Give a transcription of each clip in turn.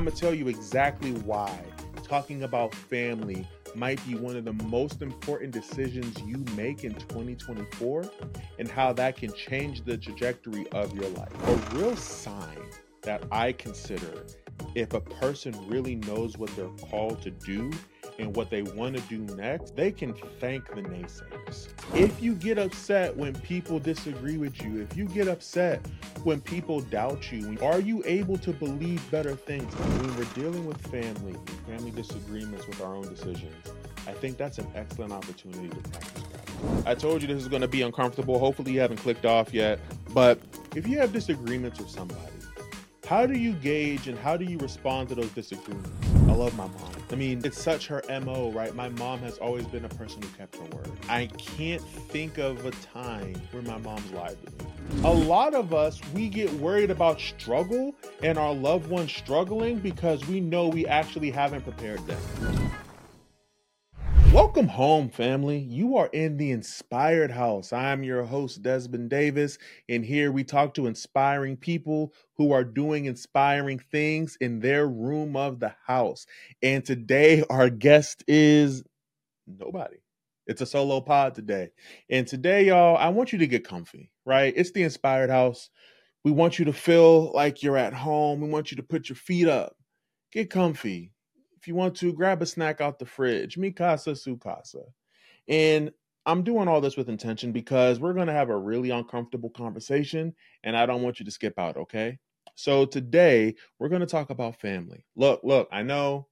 I'm going to tell you exactly why talking about family might be one of the most important decisions you make in 2024 and how that can change the trajectory of your life. A real sign that I consider if a person really knows what they're called to do and what they want to do next, they can thank the naysayers. If you get upset when people disagree with you, if you get upset when people doubt you, are you able to believe better things? When we're dealing with family, and family disagreements with our own decisions, I think that's an excellent opportunity to practice gratitude. I told you this is going to be uncomfortable. Hopefully, you haven't clicked off yet. But if you have disagreements with somebody, how do you gauge and how do you respond to those disagreements? Love my mom. I mean, it's such her MO, right? My mom has always been a person who kept her word. I can't think of a time where my mom's lied to me. A lot of us, we get worried about struggle and our loved ones struggling because we know we actually haven't prepared them. Welcome home, family. You are in the Inspired House. I'm your host, Desmond Davis, and here we talk to inspiring people who are doing inspiring things in their room of the house. And today, our guest is nobody. It's a solo pod today. And today, y'all, I want you to get comfy, right? It's the Inspired House. We want you to feel like you're at home. We want you to put your feet up, get comfy if you want to, grab a snack out the fridge. Mi casa, su casa. And I'm doing all this with intention because we're going to have a really uncomfortable conversation and I don't want you to skip out, okay? So today we're going to talk about family. Look, look, I know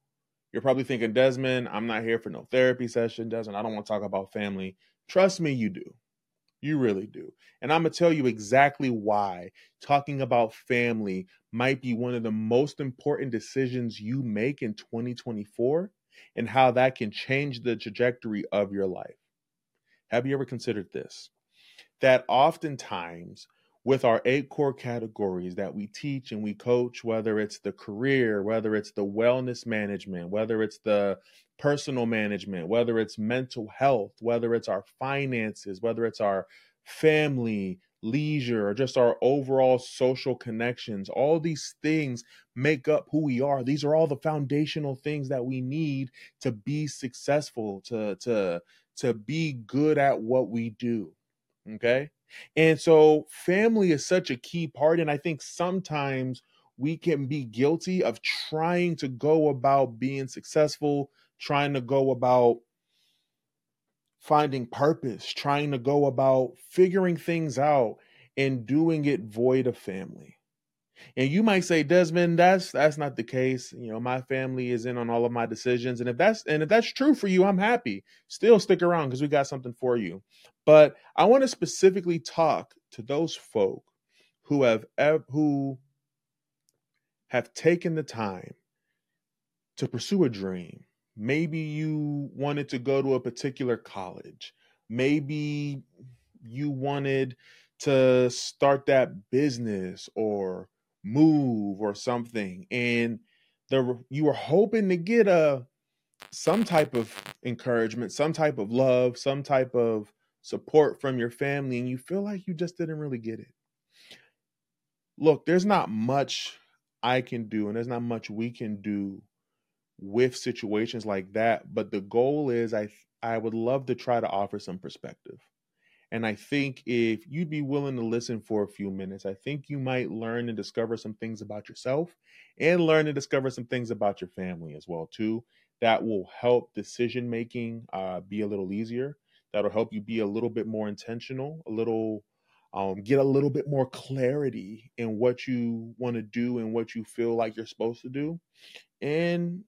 you're probably thinking, Desmond, I'm not here for no therapy session. Desmond, I don't want to talk about family. Trust me, you do. You really do. And I'm going to tell you exactly why talking about family might be one of the most important decisions you make in 2024 and how that can change the trajectory of your life. Have you ever considered this? That oftentimes, with our eight core categories that we teach and we coach, whether it's the career, whether it's the wellness management, whether it's the personal management, whether it's mental health, whether it's our finances, whether it's our family, leisure, or just our overall social connections, all these things make up who we are. These are all the foundational things that we need to be successful, to to to be good at what we do. Okay? And so family is such a key part and I think sometimes we can be guilty of trying to go about being successful trying to go about finding purpose, trying to go about figuring things out and doing it void of family. And you might say, Desmond, that's that's not the case. You know, my family is in on all of my decisions. And if that's and if that's true for you, I'm happy. Still stick around because we got something for you. But I want to specifically talk to those folk who have who have taken the time to pursue a dream, Maybe you wanted to go to a particular college. Maybe you wanted to start that business or move or something and the you were hoping to get a some type of encouragement, some type of love, some type of support from your family and you feel like you just didn't really get it. Look, there's not much I can do and there's not much we can do with situations like that but the goal is i i would love to try to offer some perspective. And i think if you'd be willing to listen for a few minutes i think you might learn and discover some things about yourself and learn and discover some things about your family as well too. That will help decision making uh, be a little easier. That'll help you be a little bit more intentional a little um, get a little bit more clarity in what you want to do and what you feel like you're supposed to do. And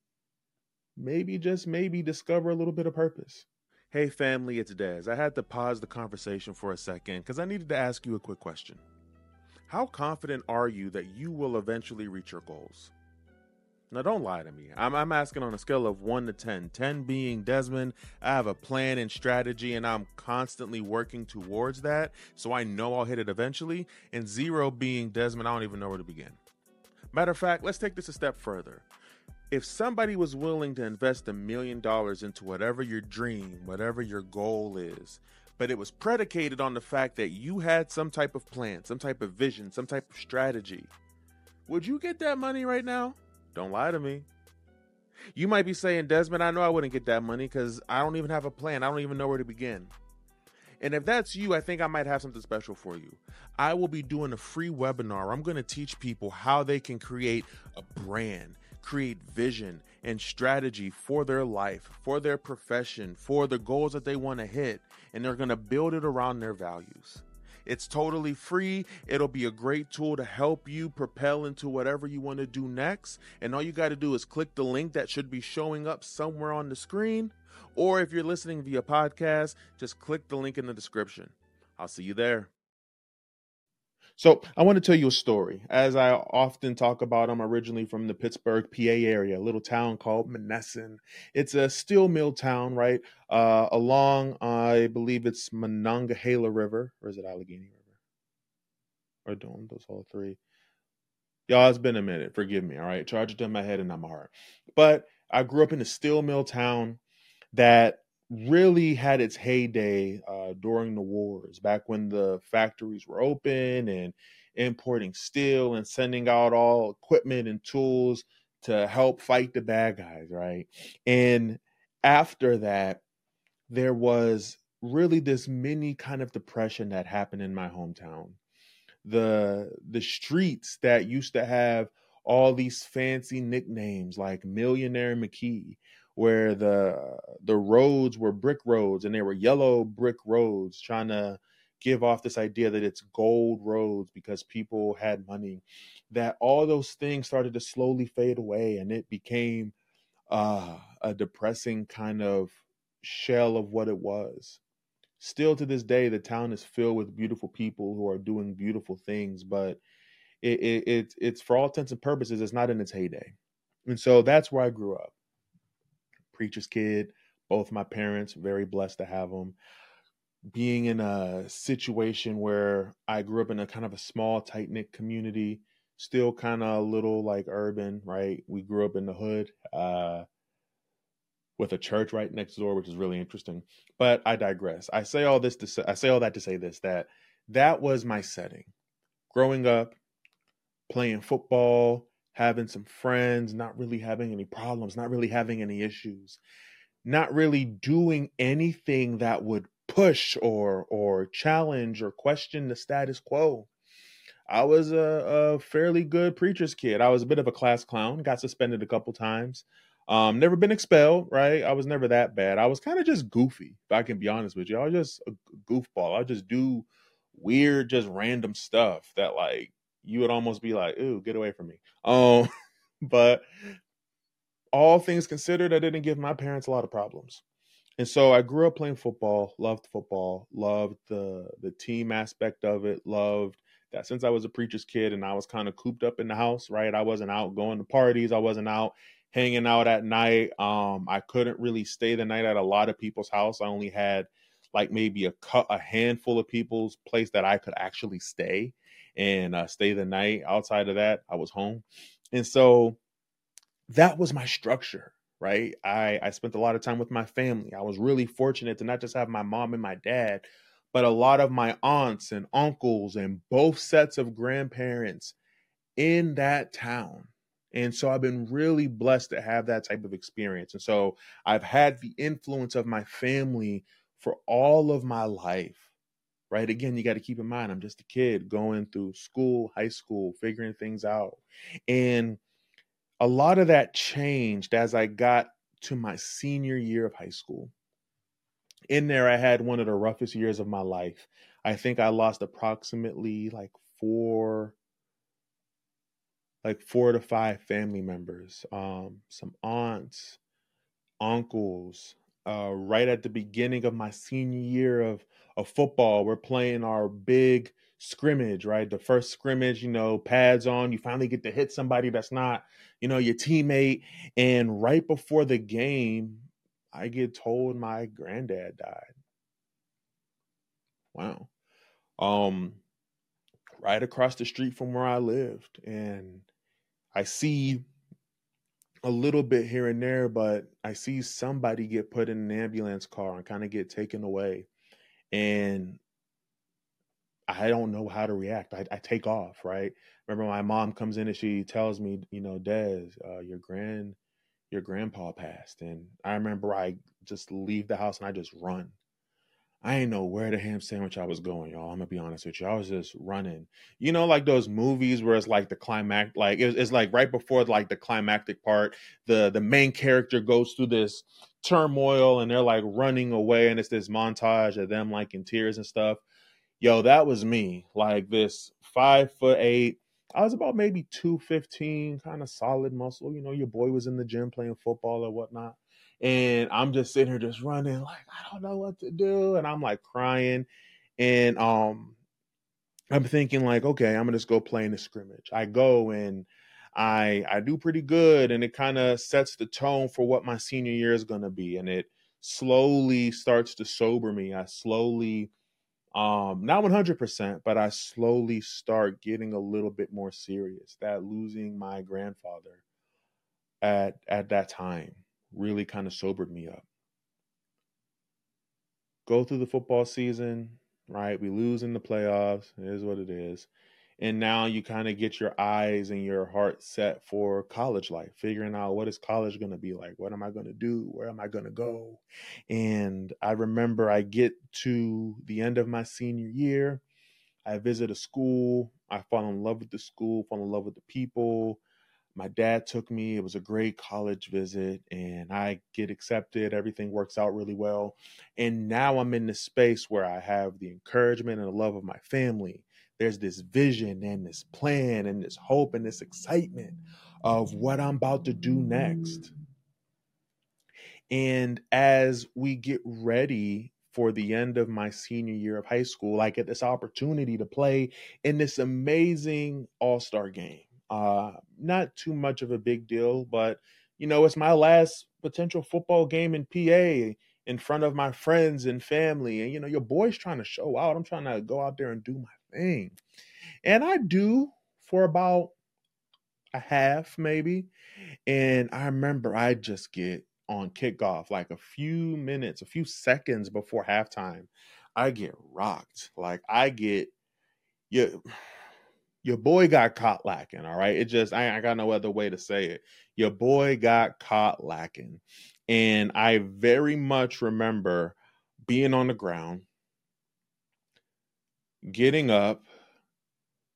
maybe just maybe discover a little bit of purpose. Hey family, it's Des. I had to pause the conversation for a second because I needed to ask you a quick question. How confident are you that you will eventually reach your goals? Now, don't lie to me. I'm, I'm, asking on a scale of 1 to 10. 10 being Desmond, I have a plan and strategy, and I'm constantly working towards that, so I know I'll hit it eventually. And 0 being Desmond, I don't even know where to begin. Matter of fact, let's take this a step further if somebody was willing to invest a million dollars into whatever your dream, whatever your goal is, but it was predicated on the fact that you had some type of plan, some type of vision, some type of strategy, would you get that money right now? Don't lie to me. You might be saying, Desmond, I know I wouldn't get that money because I don't even have a plan. I don't even know where to begin. And if that's you, I think I might have something special for you. I will be doing a free webinar. I'm going to teach people how they can create a brand, create vision and strategy for their life, for their profession, for the goals that they want to hit, and they're going to build it around their values. It's totally free. It'll be a great tool to help you propel into whatever you want to do next. And all you got to do is click the link that should be showing up somewhere on the screen. Or if you're listening via podcast, just click the link in the description. I'll see you there. So I want to tell you a story. As I often talk about, I'm originally from the Pittsburgh, PA area, a little town called Monessen. It's a steel mill town, right? Uh, along, I believe it's Monongahela River, or is it Allegheny River? Or don't those all three? Y'all, it's been a minute. Forgive me. All right, charge it to my head and not my heart. But I grew up in a steel mill town that really had its heyday uh, during the wars, back when the factories were open and importing steel and sending out all equipment and tools to help fight the bad guys, right? And after that, there was really this mini kind of depression that happened in my hometown. The the streets that used to have all these fancy nicknames like Millionaire McKee where the the roads were brick roads and they were yellow brick roads trying to give off this idea that it's gold roads because people had money that all those things started to slowly fade away and it became uh, a depressing kind of shell of what it was. Still to this day the town is filled with beautiful people who are doing beautiful things but it, it, it it's for all intents and purposes it's not in its heyday. And so that's where i grew up preacher's kid. Both my parents, very blessed to have them. Being in a situation where I grew up in a kind of a small, tight knit community, still kind of a little like urban, right? We grew up in the hood uh, with a church right next door, which is really interesting. But I digress. I say all this to say, I say all that to say this that that was my setting. Growing up, playing football, having some friends, not really having any problems, not really having any issues, not really doing anything that would push or or challenge or question the status quo. I was a, a fairly good preacher's kid. I was a bit of a class clown, got suspended a couple times. Um, never been expelled, right? I was never that bad. I was kind of just goofy, if I can be honest with you. I was just a goofball. I just do weird, just random stuff that like you would almost be like, "Ooh, get away from me." Um, but all things considered, I didn't give my parents a lot of problems. And so I grew up playing football, loved football, loved the the team aspect of it, loved that since I was a preacher's kid and I was kind of cooped up in the house, right? I wasn't out going to parties, I wasn't out hanging out at night. Um, I couldn't really stay the night at a lot of people's house. I only had like maybe a cut a handful of people's place that I could actually stay and uh, stay the night. Outside of that, I was home. And so that was my structure, right? I, I spent a lot of time with my family. I was really fortunate to not just have my mom and my dad, but a lot of my aunts and uncles and both sets of grandparents in that town. And so I've been really blessed to have that type of experience. And so I've had the influence of my family for all of my life right? Again, you got to keep in mind, I'm just a kid going through school, high school, figuring things out. And a lot of that changed as I got to my senior year of high school. In there, I had one of the roughest years of my life. I think I lost approximately like four like four to five family members um some aunts uncles uh, right at the beginning of my senior year of, of football. We're playing our big scrimmage, right? The first scrimmage, you know, pads on, you finally get to hit somebody that's not, you know, your teammate. And right before the game, I get told my granddad died. Wow. Um, right across the street from where I lived. And I see a little bit here and there, but I see somebody get put in an ambulance car and kind of get taken away. And I don't know how to react. I, I take off, right? Remember, my mom comes in and she tells me, you know, Des, uh, your grand, your grandpa passed, and I remember I just leave the house and I just run. I ain't know where the ham sandwich I was going, y'all. I'm gonna be honest with you. I was just running. You know, like those movies where it's like the climax, like it's, it's like right before like the climactic part, the the main character goes through this turmoil and they're like running away, and it's this montage of them like in tears and stuff. Yo, that was me. Like this five foot eight. I was about maybe 215, kind of solid muscle. You know, your boy was in the gym playing football or whatnot and I'm just sitting here just running like I don't know what to do and I'm like crying. And um I'm thinking like okay I'm gonna just go play in the scrimmage. I go and I I do pretty good and it kind of sets the tone for what my senior year is gonna be and it slowly starts to sober me. I slowly um not 100% but I slowly start getting a little bit more serious that losing my grandfather at at that time really kind of sobered me up. Go through the football season, right? We lose in the playoffs. It is what it is. And now you kind of get your eyes and your heart set for college life, figuring out what is college going to be like? What am I going to do? Where am I going to go? And I remember I get to the end of my senior year. I visit a school. I fall in love with the school, fall in love with the people my dad took me. It was a great college visit, and I get accepted. Everything works out really well. And now I'm in this space where I have the encouragement and the love of my family. There's this vision and this plan and this hope and this excitement of what I'm about to do next. And as we get ready for the end of my senior year of high school, I get this opportunity to play in this amazing all star game uh, not too much of a big deal, but you know, it's my last potential football game in PA in front of my friends and family. And you know, your boy's trying to show out. I'm trying to go out there and do my thing. And I do for about a half, maybe. And I remember I just get on kickoff like a few minutes, a few seconds before halftime. I get rocked. Like I get you your boy got caught lacking. All right. It just, I, I got no other way to say it. Your boy got caught lacking. And I very much remember being on the ground, getting up,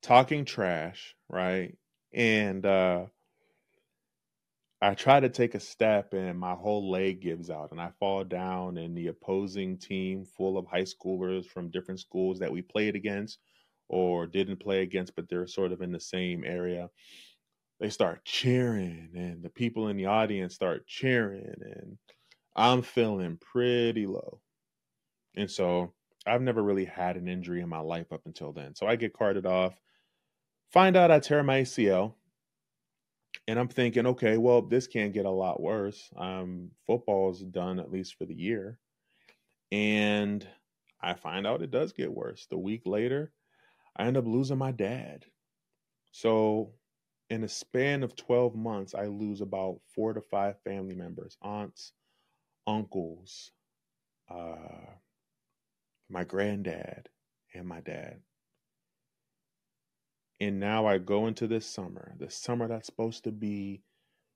talking trash, right? And uh I try to take a step and my whole leg gives out and I fall down and the opposing team full of high schoolers from different schools that we played against or didn't play against, but they're sort of in the same area. They start cheering, and the people in the audience start cheering, and I'm feeling pretty low. And so I've never really had an injury in my life up until then. So I get carted off, find out I tear my ACL, and I'm thinking, okay, well, this can't get a lot worse. Um, football's done at least for the year. And I find out it does get worse. The week later, I end up losing my dad. So, in a span of 12 months, I lose about four to five family members aunts, uncles, uh, my granddad, and my dad. And now I go into this summer, the summer that's supposed to be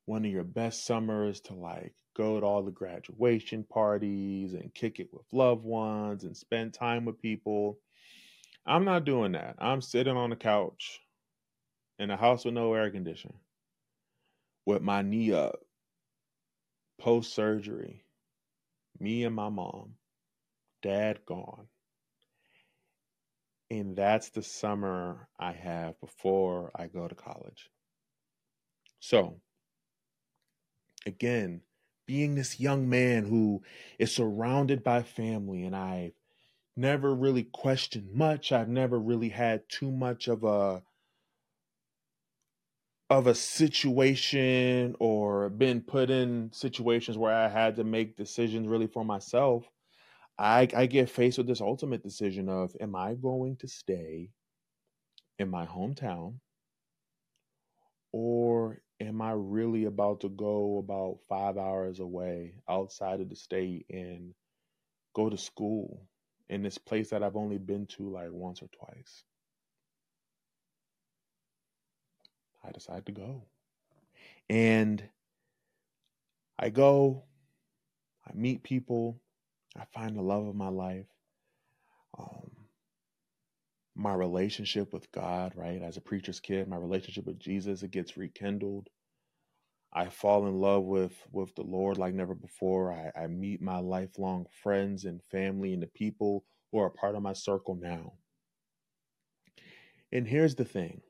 one of your best summers to like go to all the graduation parties and kick it with loved ones and spend time with people. I'm not doing that. I'm sitting on the couch in a house with no air conditioning with my knee up post surgery. Me and my mom, dad gone. And that's the summer I have before I go to college. So, again, being this young man who is surrounded by family and I've never really questioned much. I've never really had too much of a of a situation or been put in situations where I had to make decisions really for myself. I I get faced with this ultimate decision of am I going to stay in my hometown or am I really about to go about 5 hours away outside of the state and go to school in this place that I've only been to like once or twice. I decide to go. And I go, I meet people, I find the love of my life. Um, my relationship with God, right? As a preacher's kid, my relationship with Jesus, it gets rekindled. I fall in love with with the Lord like never before. I, I meet my lifelong friends and family and the people who are part of my circle now. And here's the thing.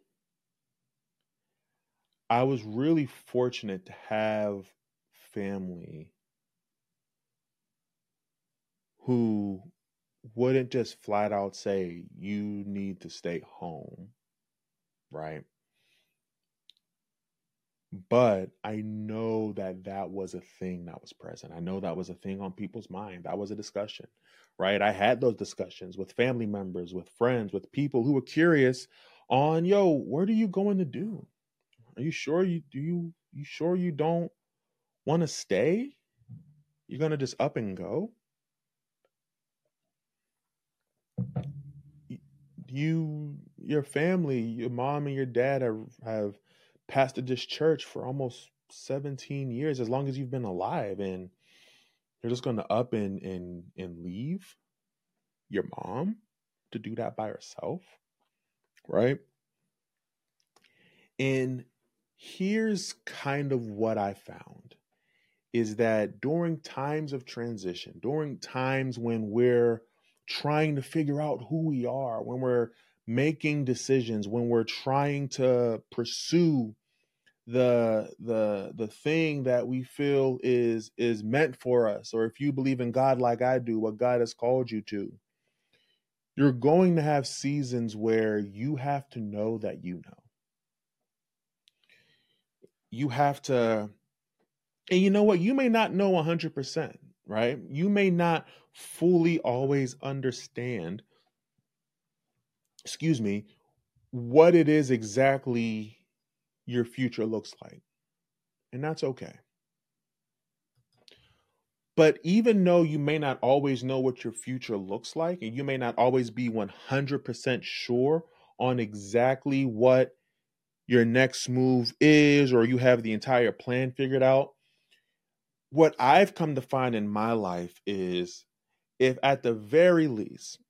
I was really fortunate to have family who wouldn't just flat out say, you need to stay home, right? But I know that that was a thing that was present. I know that was a thing on people's mind. That was a discussion, right? I had those discussions with family members, with friends, with people who were curious on, yo, what are you going to do? Are you sure you do you you sure you don't want to stay? You're going to just up and go? You your family, your mom and your dad have have pastored this church for almost 17 years as long as you've been alive and you're just to up and and and leave your mom to do that by herself right? And here's kind of what i found is that during times of transition during times when we're trying to figure out who we are when we're making decisions when we're trying to pursue the the the thing that we feel is is meant for us or if you believe in God like I do what God has called you to you're going to have seasons where you have to know that you know. You have to and you know what? You may not know 100% right? You may not fully always understand excuse me what it is exactly your future looks like. And that's okay. But even though you may not always know what your future looks like, and you may not always be 100% sure on exactly what your next move is, or you have the entire plan figured out, what I've come to find in my life is if at the very least,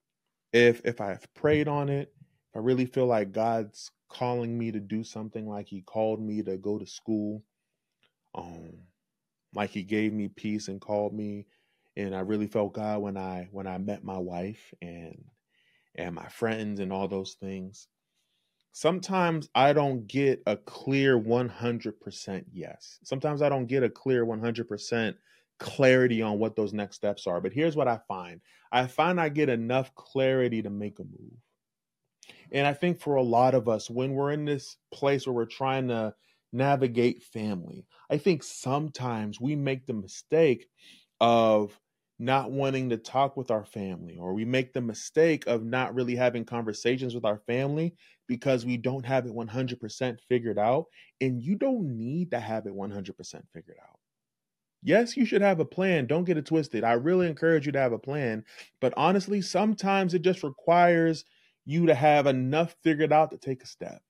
if if I have prayed on it, if I really feel like God's calling me to do something like he called me to go to school um like he gave me peace and called me and I really felt God when I when I met my wife and and my friends and all those things. Sometimes I don't get a clear 100% yes. Sometimes I don't get a clear 100% clarity on what those next steps are. But here's what I find. I find I get enough clarity to make a move. And I think for a lot of us, when we're in this place where we're trying to navigate family, I think sometimes we make the mistake of not wanting to talk with our family, or we make the mistake of not really having conversations with our family because we don't have it 100% figured out. And you don't need to have it 100% figured out. Yes, you should have a plan. Don't get it twisted. I really encourage you to have a plan. But honestly, sometimes it just requires you to have enough figured out to take a step.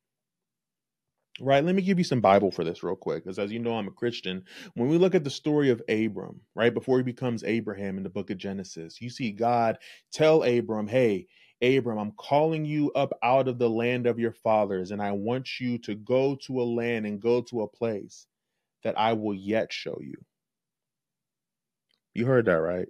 Right, let me give you some Bible for this real quick, because as you know, I'm a Christian. When we look at the story of Abram, right before he becomes Abraham in the book of Genesis, you see God tell Abram, Hey, Abram, I'm calling you up out of the land of your fathers, and I want you to go to a land and go to a place that I will yet show you. You heard that, right?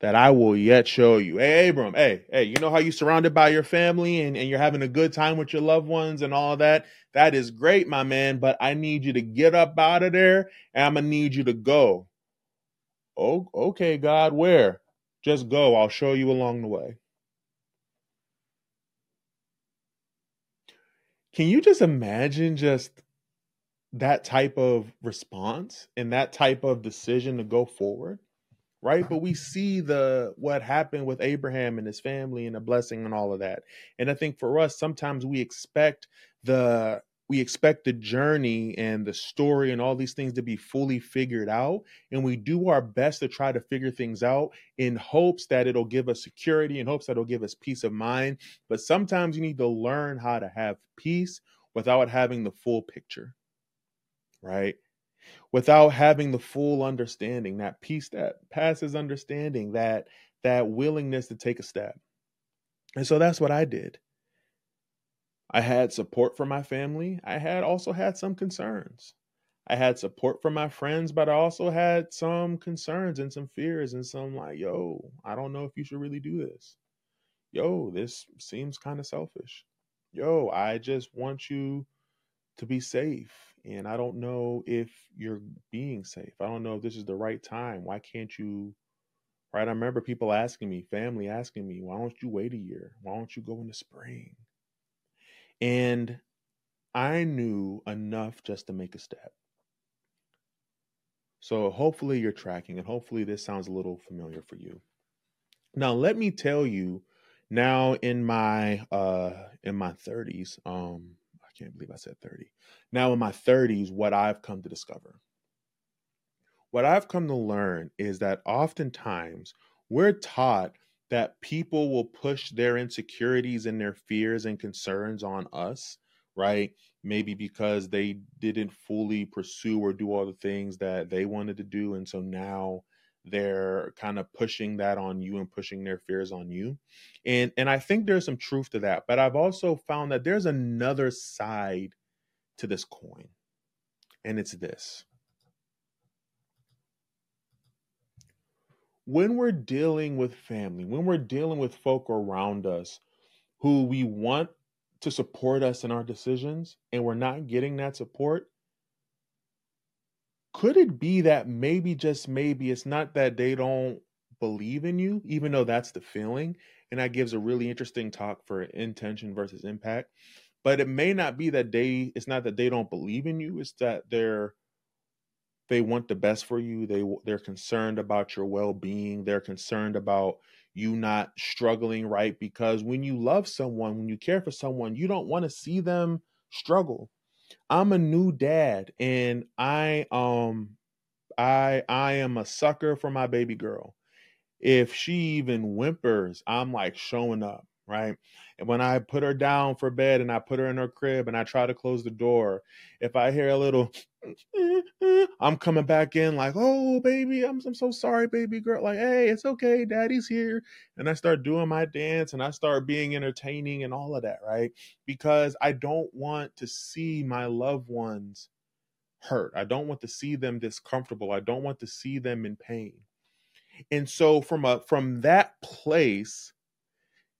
that I will yet show you. Hey, Abram, hey, hey, you know how you surrounded by your family and, and you're having a good time with your loved ones and all that? That is great, my man, but I need you to get up out of there and I'm going to need you to go. Oh, okay, God, where? Just go. I'll show you along the way. Can you just imagine just that type of response and that type of decision to go forward? Right? But we see the what happened with abraham and his family and the blessing and all of that. And i think for us sometimes we expect the we expect the journey and the story and all these things to be fully figured out. And we do our best to try to figure things out in hopes that it'll give us security in hopes that it'll give us peace of mind. But sometimes you need to learn how to have peace without having the full picture right without having the full understanding that peace that passes understanding that that willingness to take a step and so that's what i did I had support from my family. I had also had some concerns. I had support from my friends, but I also had some concerns and some fears and some like, yo, I don't know if you should really do this. Yo, this seems kind of selfish. Yo, I just want you to be safe. And I don't know if you're being safe. I don't know if this is the right time. Why can't you? Right. I remember people asking me, family asking me, why don't you wait a year? Why don't you go in the spring? And I knew enough just to make a step. So hopefully you're tracking and hopefully this sounds a little familiar for you. Now let me tell you now in my uh in my 30s, um can't believe I said 30. Now in my 30s what I've come to discover. What I've come to learn is that oftentimes we're taught that people will push their insecurities and their fears and concerns on us, right? Maybe because they didn't fully pursue or do all the things that they wanted to do. And so now they're kind of pushing that on you and pushing their fears on you. And and I think there's some truth to that, but I've also found that there's another side to this coin. And it's this. when we're dealing with family, when we're dealing with folk around us who we want to support us in our decisions and we're not getting that support, could it be that maybe, just maybe, it's not that they don't believe in you, even though that's the feeling? And that gives a really interesting talk for intention versus impact. But it may not be that they, it's not that they don't believe in you, it's that they're they want the best for you they they're concerned about your well-being they're concerned about you not struggling right because when you love someone when you care for someone you don't want to see them struggle i'm a new dad and i um i i am a sucker for my baby girl. If she even whimpers i'm like showing up right and when i put her down for bed and i put her in her crib and i try to close the door if i hear a little I'm coming back in like, oh baby, I'm I'm so sorry, baby girl. Like, hey, it's okay, daddy's here. And I start doing my dance and I start being entertaining and all of that, right? Because I don't want to see my loved ones hurt. I don't want to see them discomfortable. I don't want to see them in pain. And so from a from that place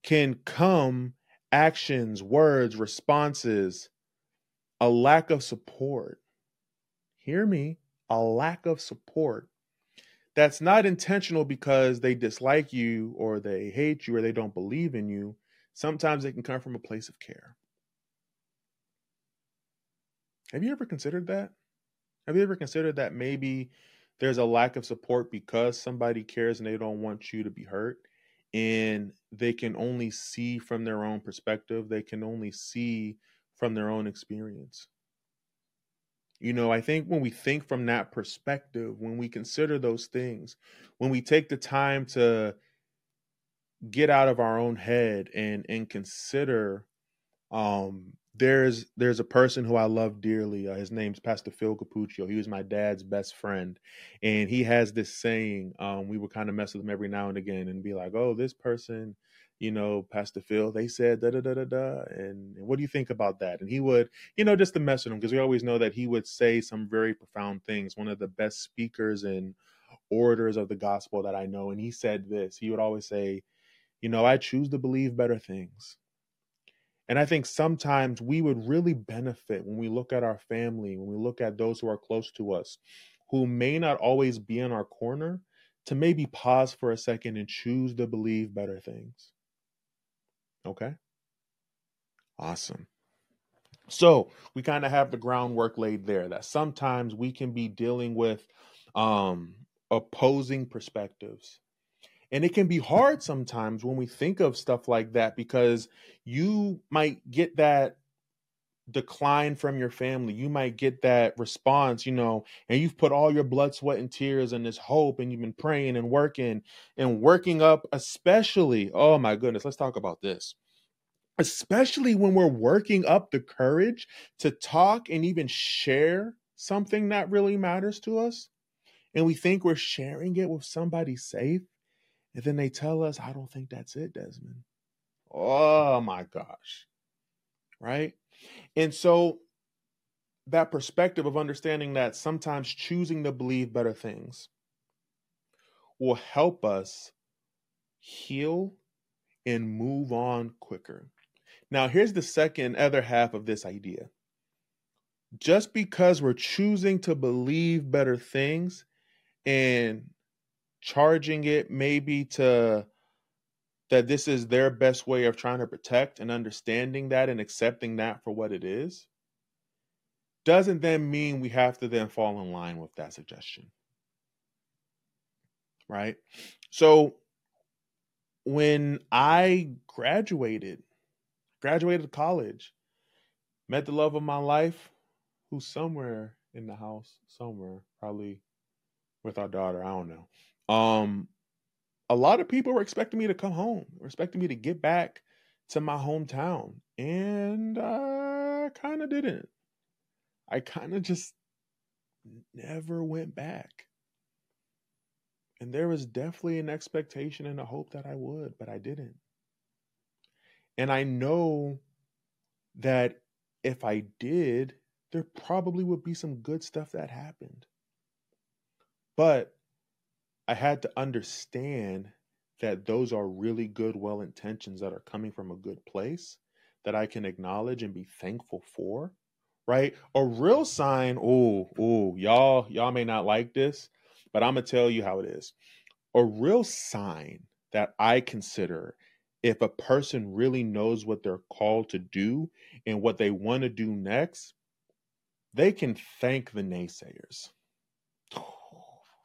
can come actions, words, responses, a lack of support hear me, a lack of support that's not intentional because they dislike you or they hate you or they don't believe in you. Sometimes they can come from a place of care. Have you ever considered that? Have you ever considered that maybe there's a lack of support because somebody cares and they don't want you to be hurt? And they can only see from their own perspective, they can only see from their own experience. You know, I think when we think from that perspective, when we consider those things, when we take the time to get out of our own head and and consider um there's there's a person who I love dearly. Uh, his name's Pastor Phil Capuccio. He was my dad's best friend, and he has this saying. Um, we would kind of mess with him every now and again and be like, "Oh, this person you know, Pastor Phil, they said da da da da da. And what do you think about that? And he would, you know, just to mess with him because we always know that he would say some very profound things. One of the best speakers and orators of the gospel that I know. And he said this he would always say, you know, I choose to believe better things. And I think sometimes we would really benefit when we look at our family, when we look at those who are close to us, who may not always be in our corner, to maybe pause for a second and choose to believe better things. Okay. Awesome. So we kind of have the groundwork laid there that sometimes we can be dealing with um, opposing perspectives. And it can be hard sometimes when we think of stuff like that because you might get that decline from your family. You might get that response, you know, and you've put all your blood, sweat, and tears and this hope, and you've been praying and working and working up, especially. Oh my goodness, let's talk about this. Especially when we're working up the courage to talk and even share something that really matters to us. And we think we're sharing it with somebody safe. And then they tell us, I don't think that's it, Desmond. Oh my gosh. Right? And so that perspective of understanding that sometimes choosing to believe better things will help us heal and move on quicker. Now, here's the second other half of this idea. Just because we're choosing to believe better things and charging it maybe to that this is their best way of trying to protect and understanding that and accepting that for what it is doesn't then mean we have to then fall in line with that suggestion. Right? So when I graduated, graduated college, met the love of my life, who's somewhere in the house, somewhere, probably with our daughter, I don't know. Um a lot of people were expecting me to come home, expecting me to get back to my hometown. And I kind of didn't. I kind of just never went back. And there was definitely an expectation and a hope that I would, but I didn't. And I know that if I did, there probably would be some good stuff that happened. But I had to understand that those are really good, well intentions that are coming from a good place that I can acknowledge and be thankful for. Right? A real sign, oh, oh, y'all, y'all may not like this, but I'm gonna tell you how it is. A real sign that I consider if a person really knows what they're called to do and what they want to do next, they can thank the naysayers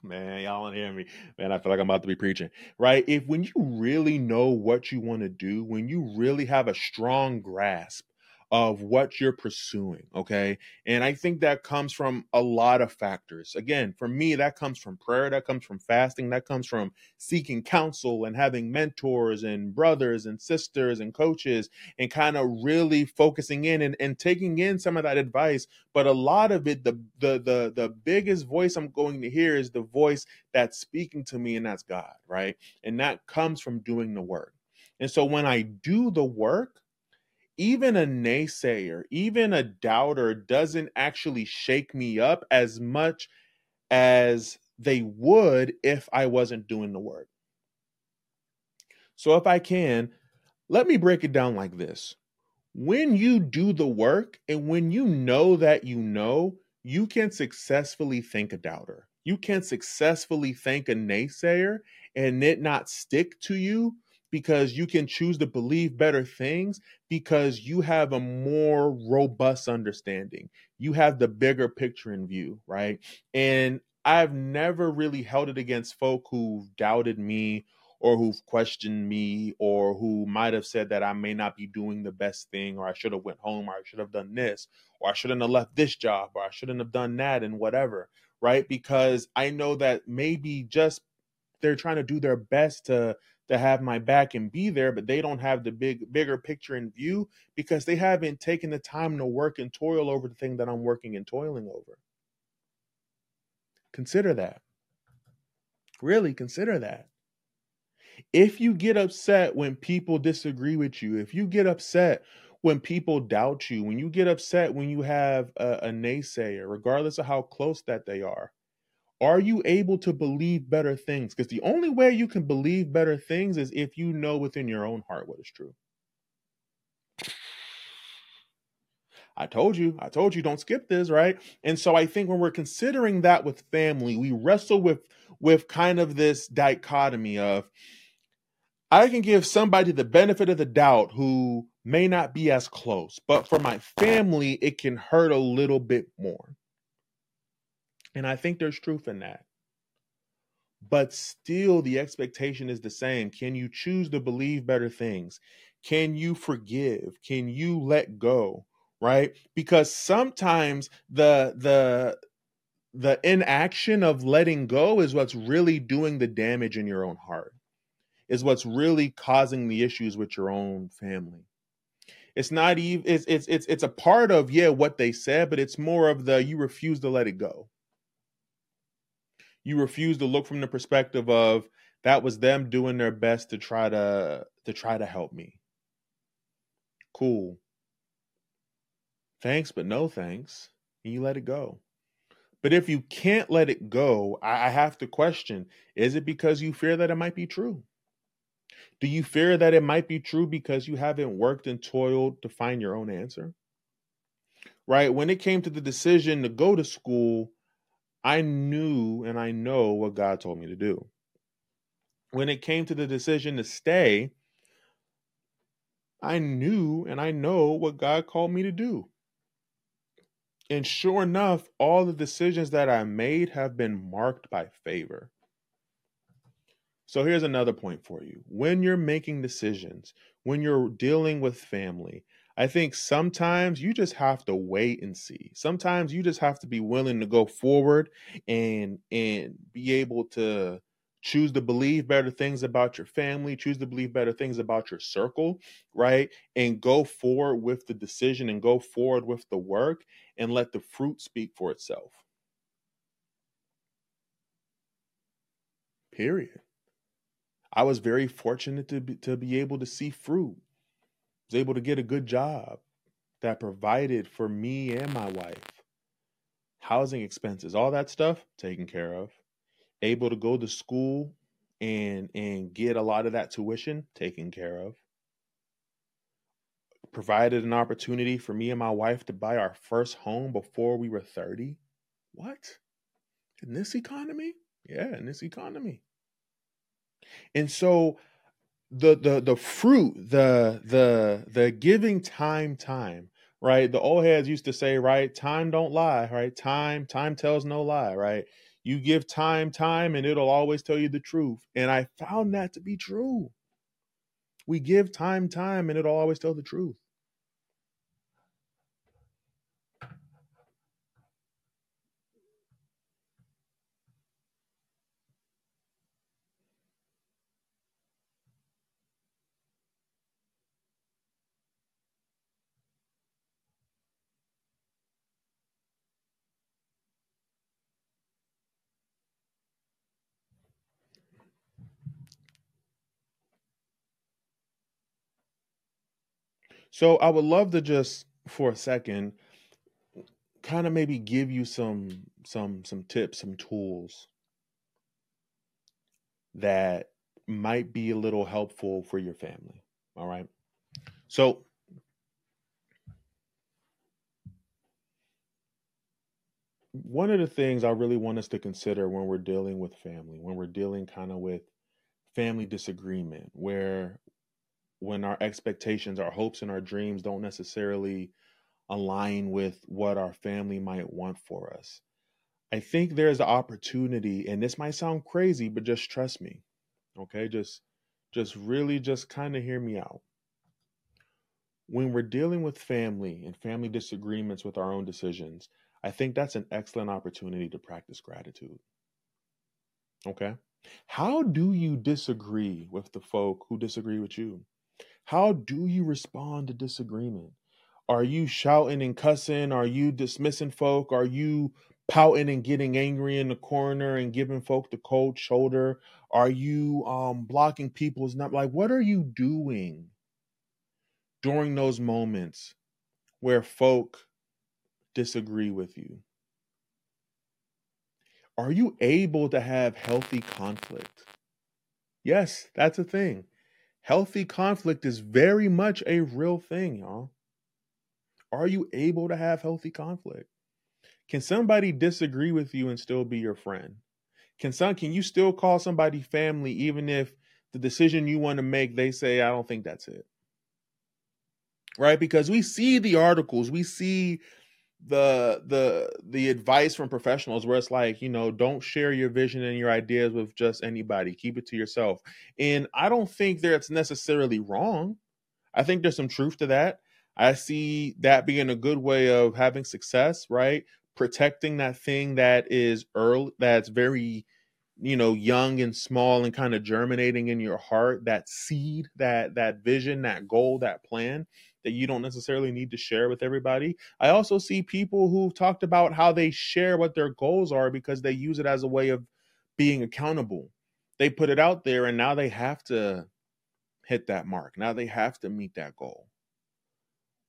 man, y'all don't hear me. Man, I feel like I'm about to be preaching, right? If when you really know what you want to do, when you really have a strong grasp of what you're pursuing. Okay. And I think that comes from a lot of factors. Again, for me, that comes from prayer, that comes from fasting, that comes from seeking counsel and having mentors and brothers and sisters and coaches and kind of really focusing in and, and taking in some of that advice. But a lot of it, the the the the biggest voice I'm going to hear is the voice that's speaking to me, and that's God, right? And that comes from doing the work. And so when I do the work, even a naysayer, even a doubter doesn't actually shake me up as much as they would if I wasn't doing the work. So, if I can, let me break it down like this. When you do the work and when you know that you know, you can successfully think a doubter. You can successfully think a naysayer and it not stick to you because you can choose to believe better things because you have a more robust understanding. You have the bigger picture in view, right? And I've never really held it against folk who've doubted me or who've questioned me or who might have said that I may not be doing the best thing or I should have went home or I should have done this or I shouldn't have left this job or I shouldn't have done that and whatever, right? Because I know that maybe just they're trying to do their best to to have my back and be there, but they don't have the big bigger picture in view because they haven't taken the time to work and toil over the thing that I'm working and toiling over. Consider that. Really consider that. If you get upset when people disagree with you, if you get upset when people doubt you, when you get upset when you have a, a naysayer, regardless of how close that they are, are you able to believe better things? Because the only way you can believe better things is if you know within your own heart what is true. I told you, I told you don't skip this, right? And so I think when we're considering that with family, we wrestle with with kind of this dichotomy of I can give somebody the benefit of the doubt who may not be as close, but for my family it can hurt a little bit more. And I think there's truth in that. But still, the expectation is the same. Can you choose to believe better things? Can you forgive? Can you let go? right? Because sometimes the the the inaction of letting go is what's really doing the damage in your own heart. Is what's really causing the issues with your own family. It's not even it's it's it's it's a part of yeah what they said, but it's more of the you refuse to let it go. You refuse to look from the perspective of that was them doing their best to try to to try to help me. Cool. Thanks, but no thanks. And you let it go. But if you can't let it go, I have to question is it because you fear that it might be true? Do you fear that it might be true because you haven't worked and toiled to find your own answer? Right? When it came to the decision to go to school, I knew and I know what God told me to do. When it came to the decision to stay, I knew and I know what God called me to do. And sure enough, all the decisions that I made have been marked by favor. So here's another point for you. When you're making decisions, when you're dealing with family, I think sometimes you just have to wait and see. Sometimes you just have to be willing to go forward and and be able to choose to believe better things about your family, choose to believe better things about your circle, right? And go forward with the decision and go forward with the work and let the fruit speak for itself. Period. I was very fortunate to be, to be able to see fruit. Was able to get a good job that provided for me and my wife. Housing expenses, all that stuff taken care of able to go to school and and get a lot of that tuition taken care of provided an opportunity for me and my wife to buy our first home before we were 30 what? In this economy? Yeah in this economy. And so the the the fruit the the the giving time time right the old heads used to say right time don't lie right time time tells no lie right you give time, time, and it'll always tell you the truth. And I found that to be true. We give time, time, and it'll always tell the truth. So I would love to just for a second kind of maybe give you some some some tips, some tools that might be a little helpful for your family. All right. So one of the things I really want us to consider when we're dealing with family, when we're dealing kind of with family disagreement, where when our expectations, our hopes, and our dreams don't necessarily align with what our family might want for us. I think there's an opportunity, and this might sound crazy, but just trust me. Okay, just just really just kind of hear me out. When we're dealing with family and family disagreements with our own decisions, I think that's an excellent opportunity to practice gratitude. Okay? How do you disagree with the folk who disagree with you? How do you respond to disagreement? Are you shouting and cussing? Are you dismissing folk? Are you pouting and getting angry in the corner and giving folk the cold shoulder? Are you um, blocking people's not like what are you doing during those moments where folk disagree with you? Are you able to have healthy conflict? Yes, that's a thing. Healthy conflict is very much a real thing, y'all. Are you able to have healthy conflict? Can somebody disagree with you and still be your friend? Can some can you still call somebody family even if the decision you want to make they say I don't think that's it? Right? Because we see the articles, we see the the the advice from professionals where it's like you know don't share your vision and your ideas with just anybody. Keep it to yourself. And i don't think that's necessarily wrong. I think there's some truth to that. I see that being a good way of having success, right? Protecting that thing that is early, that's very, you know, young and small and kind of germinating in your heart, that seed, that that vision, that goal, that plan that you don't necessarily need to share with everybody. I also see people who've talked about how they share what their goals are because they use it as a way of being accountable. They put it out there and now they have to hit that mark. Now they have to meet that goal.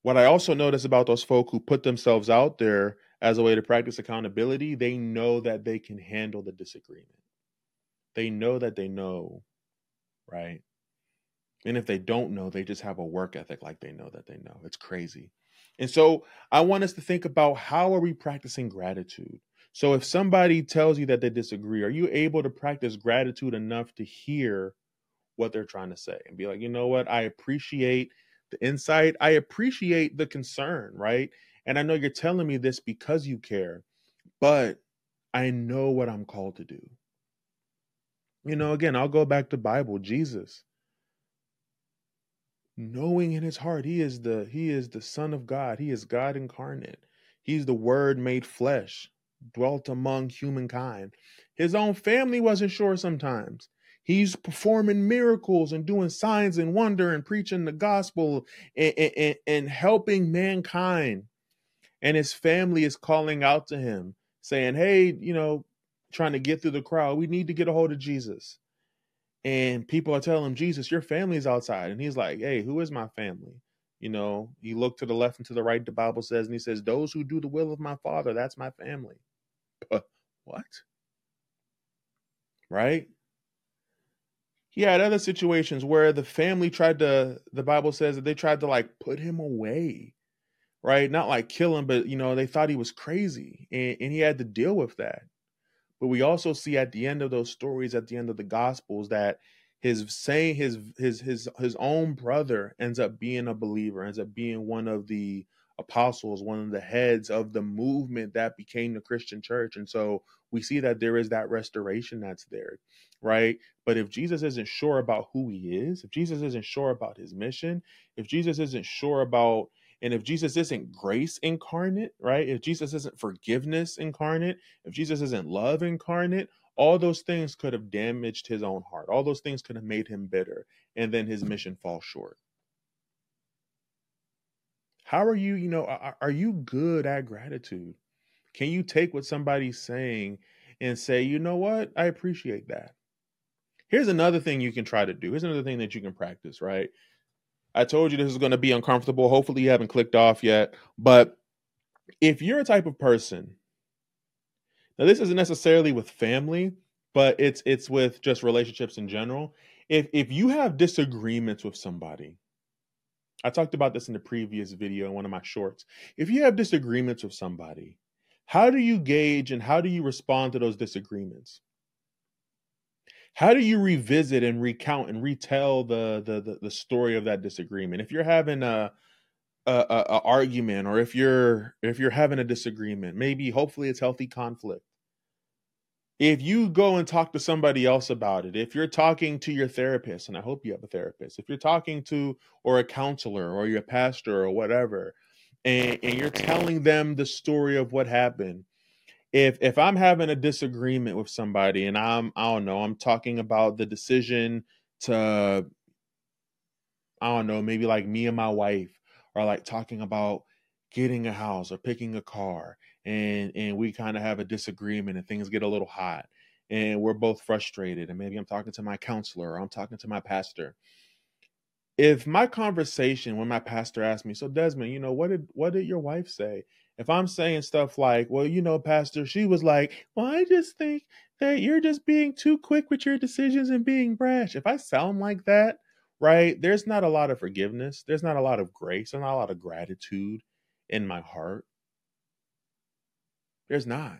What I also notice about those folk who put themselves out there as a way to practice accountability, they know that they can handle the disagreement. They know that they know, right? And if they don't know, they just have a work ethic like they know that they know. It's crazy. And so I want us to think about how are we practicing gratitude? So if somebody tells you that they disagree, are you able to practice gratitude enough to hear what they're trying to say and be like, you know what? I appreciate the insight. I appreciate the concern, right? And I know you're telling me this because you care, but I know what I'm called to do. You know, again, I'll go back to Bible, Jesus. Knowing in his heart he is the he is the son of God. He is God incarnate. He's the word made flesh, dwelt among humankind. His own family wasn't sure sometimes. He's performing miracles and doing signs and wonder and preaching the gospel and, and, and helping mankind. And his family is calling out to him, saying, Hey, you know, trying to get through the crowd, we need to get a hold of Jesus. And people are telling him, Jesus, your family's outside. And he's like, Hey, who is my family? You know, he looked to the left and to the right, the Bible says, and he says, Those who do the will of my father, that's my family. But what? Right? he had other situations where the family tried to the bible says that they tried to like put him away right not like kill him but you know they thought he was crazy and, and he had to deal with that but we also see at the end of those stories at the end of the gospels that his saying his his his his own brother ends up being a believer ends up being one of the apostles one of the heads of the movement that became the christian church and so we see that there is that restoration that's there right? But if Jesus isn't sure about who he is, if Jesus isn't sure about his mission, if Jesus isn't sure about, and if Jesus isn't grace incarnate, right? If Jesus isn't forgiveness incarnate, if Jesus isn't love incarnate, all those things could have damaged his own heart. All those things could have made him bitter, and then his mission falls short. How are you, you know, are, are you good at gratitude? Can you take what somebody's saying and say, you know what? I appreciate that. Here's another thing you can try to do. Here's another thing that you can practice, right? I told you this is going to be uncomfortable. Hopefully, you haven't clicked off yet. But if you're a type of person, now this isn't necessarily with family, but it's it's with just relationships in general. If if you have disagreements with somebody, I talked about this in the previous video in one of my shorts. If you have disagreements with somebody, how do you gauge and how do you respond to those disagreements? How do you revisit and recount and retell the the the, the story of that disagreement? If you're having a, a, a, argument or if you're if you're having a disagreement maybe hopefully it's healthy conflict. If you go and talk to somebody else about it if you're talking to your therapist and i hope you have a therapist if you're talking to or a counselor or your pastor or whatever and, and you're telling them the story of what happened if if I'm having a disagreement with somebody and I'm I don't know, I'm talking about the decision to I don't know, maybe like me and my wife are like talking about getting a house or picking a car and and we kind of have a disagreement and things get a little hot and we're both frustrated and maybe I'm talking to my counselor or I'm talking to my pastor. If my conversation when my pastor asked me, so Desmond, you know, what did what did your wife say? If I'm saying stuff like, well, you know, Pastor, she was like, well, I just think that you're just being too quick with your decisions and being brash. If I sound like that, right, there's not a lot of forgiveness. There's not a lot of grace. There's not a lot of gratitude in my heart. There's not.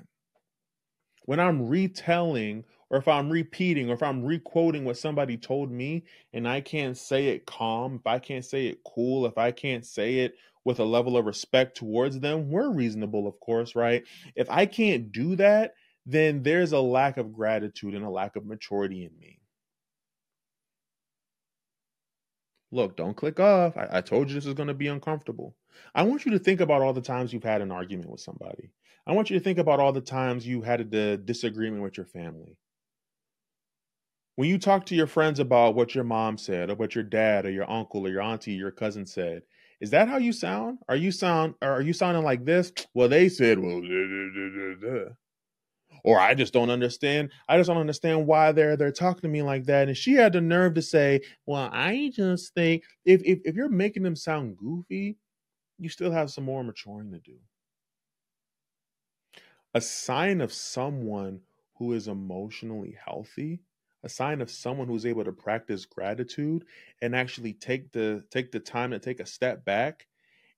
When I'm retelling or if I'm repeating or if I'm requoting what somebody told me and I can't say it calm, if I can't say it cool, if I can't say it with a level of respect towards them, we're reasonable, of course, right? If I can't do that, then there's a lack of gratitude and a lack of maturity in me. Look, don't click off. I, I told you this is going to be uncomfortable. I want you to think about all the times you've had an argument with somebody. I want you to think about all the times you had a disagreement with your family. When you talk to your friends about what your mom said or what your dad or your uncle or your auntie or your cousin said, is that how you sound? Are you sound are you sounding like this? Well, they said, well, duh, duh, duh, or I just don't understand. I just don't understand why they're they're talking to me like that. And she had the nerve to say, "Well, I just think if if, if you're making them sound goofy, you still have some more maturing to do." A sign of someone who is emotionally healthy, a sign of someone who's able to practice gratitude and actually take the take the time to take a step back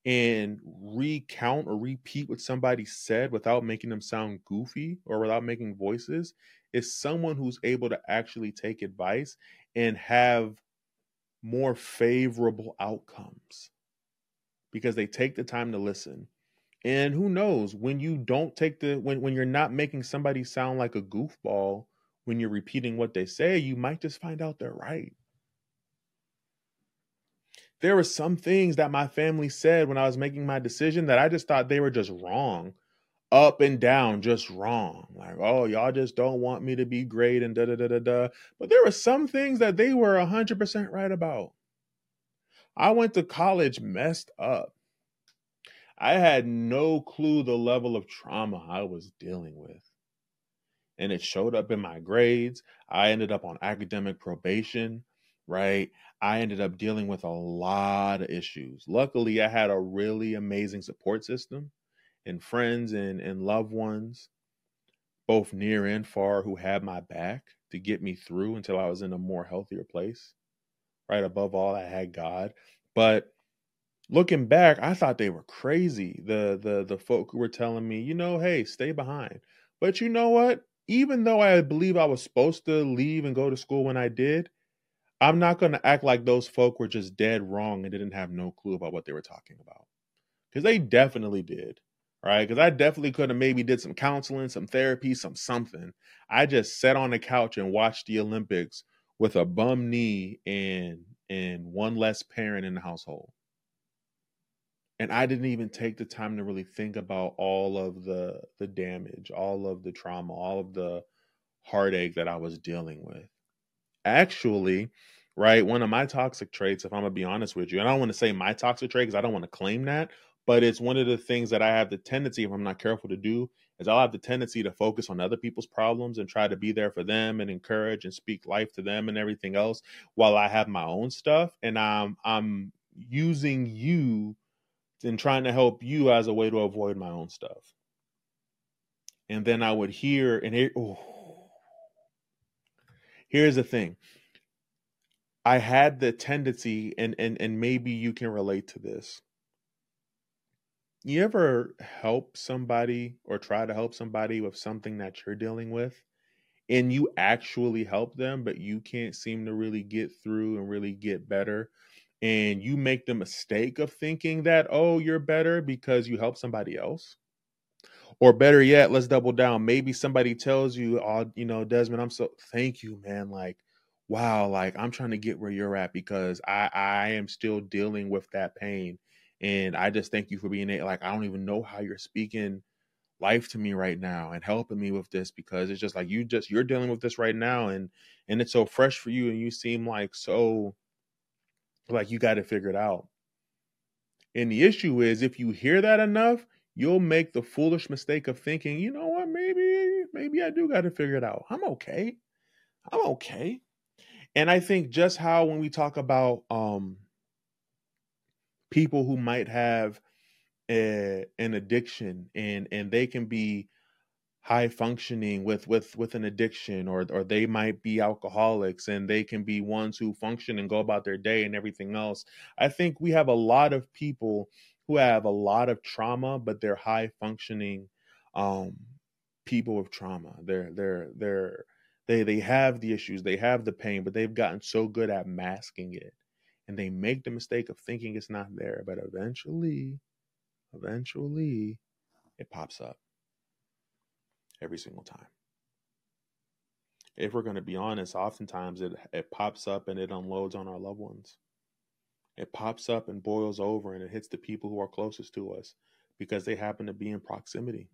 and recount or repeat what somebody said without making them sound goofy or without making voices is someone who's able to actually take advice and have more favorable outcomes because they take the time to listen. And who knows when you don't take the when when you're not making somebody sound like a goofball when you're repeating what they say, you might just find out they're right there were some things that my family said when I was making my decision that I just thought they were just wrong, up and down, just wrong. Like, oh, y'all just don't want me to be great and da da da da da. But there were some things that they were 100% right about. I went to college messed up. I had no clue the level of trauma I was dealing with. And it showed up in my grades. I ended up on academic probation right? I ended up dealing with a lot of issues. Luckily, I had a really amazing support system and friends and, and loved ones, both near and far, who had my back to get me through until I was in a more healthier place. Right above all, I had God. But looking back, I thought they were crazy. The the the folk who were telling me, you know, hey, stay behind. But you know what? Even though I believe I was supposed to leave and go to school when I did, I'm not going to act like those folk were just dead wrong and didn't have no clue about what they were talking about. Because they definitely did. Right. Because I definitely could have maybe did some counseling, some therapy, some something. I just sat on the couch and watched the Olympics with a bum knee and and one less parent in the household. And I didn't even take the time to really think about all of the the damage, all of the trauma, all of the heartache that I was dealing with actually, right, one of my toxic traits, if I'm gonna be honest with you, and I don't want to say my toxic trait because I don't want to claim that, but it's one of the things that I have the tendency, if I'm not careful to do, is I'll have the tendency to focus on other people's problems and try to be there for them and encourage and speak life to them and everything else while I have my own stuff. And I'm I'm using you and trying to help you as a way to avoid my own stuff. And then I would hear and hear, oh, here's the thing. I had the tendency and and and maybe you can relate to this. You ever help somebody or try to help somebody with something that you're dealing with and you actually help them but you can't seem to really get through and really get better and you make the mistake of thinking that oh you're better because you help somebody else or better yet, let's double down. Maybe somebody tells you, "Oh, you know, Desmond, I'm so thank you, man. Like, wow, like I'm trying to get where you're at because I I am still dealing with that pain, and I just thank you for being it. like I don't even know how you're speaking life to me right now and helping me with this because it's just like you just you're dealing with this right now and and it's so fresh for you and you seem like so like you got to figure it out. And the issue is if you hear that enough, you'll make the foolish mistake of thinking, you know what, maybe, maybe I do got to figure it out. I'm okay. I'm okay. And I think just how when we talk about um people who might have a, an addiction and and they can be high functioning with with with an addiction or or they might be alcoholics and they can be ones who function and go about their day and everything else i think we have a lot of people who have a lot of trauma, but they're high functioning um, people with trauma. They're they're they're they they have the issues, they have the pain, but they've gotten so good at masking it, and they make the mistake of thinking it's not there. But eventually, eventually, it pops up every single time. If we're going to be honest, oftentimes it it pops up and it unloads on our loved ones It pops up and boils over and it hits the people who are closest to us because they happen to be in proximity.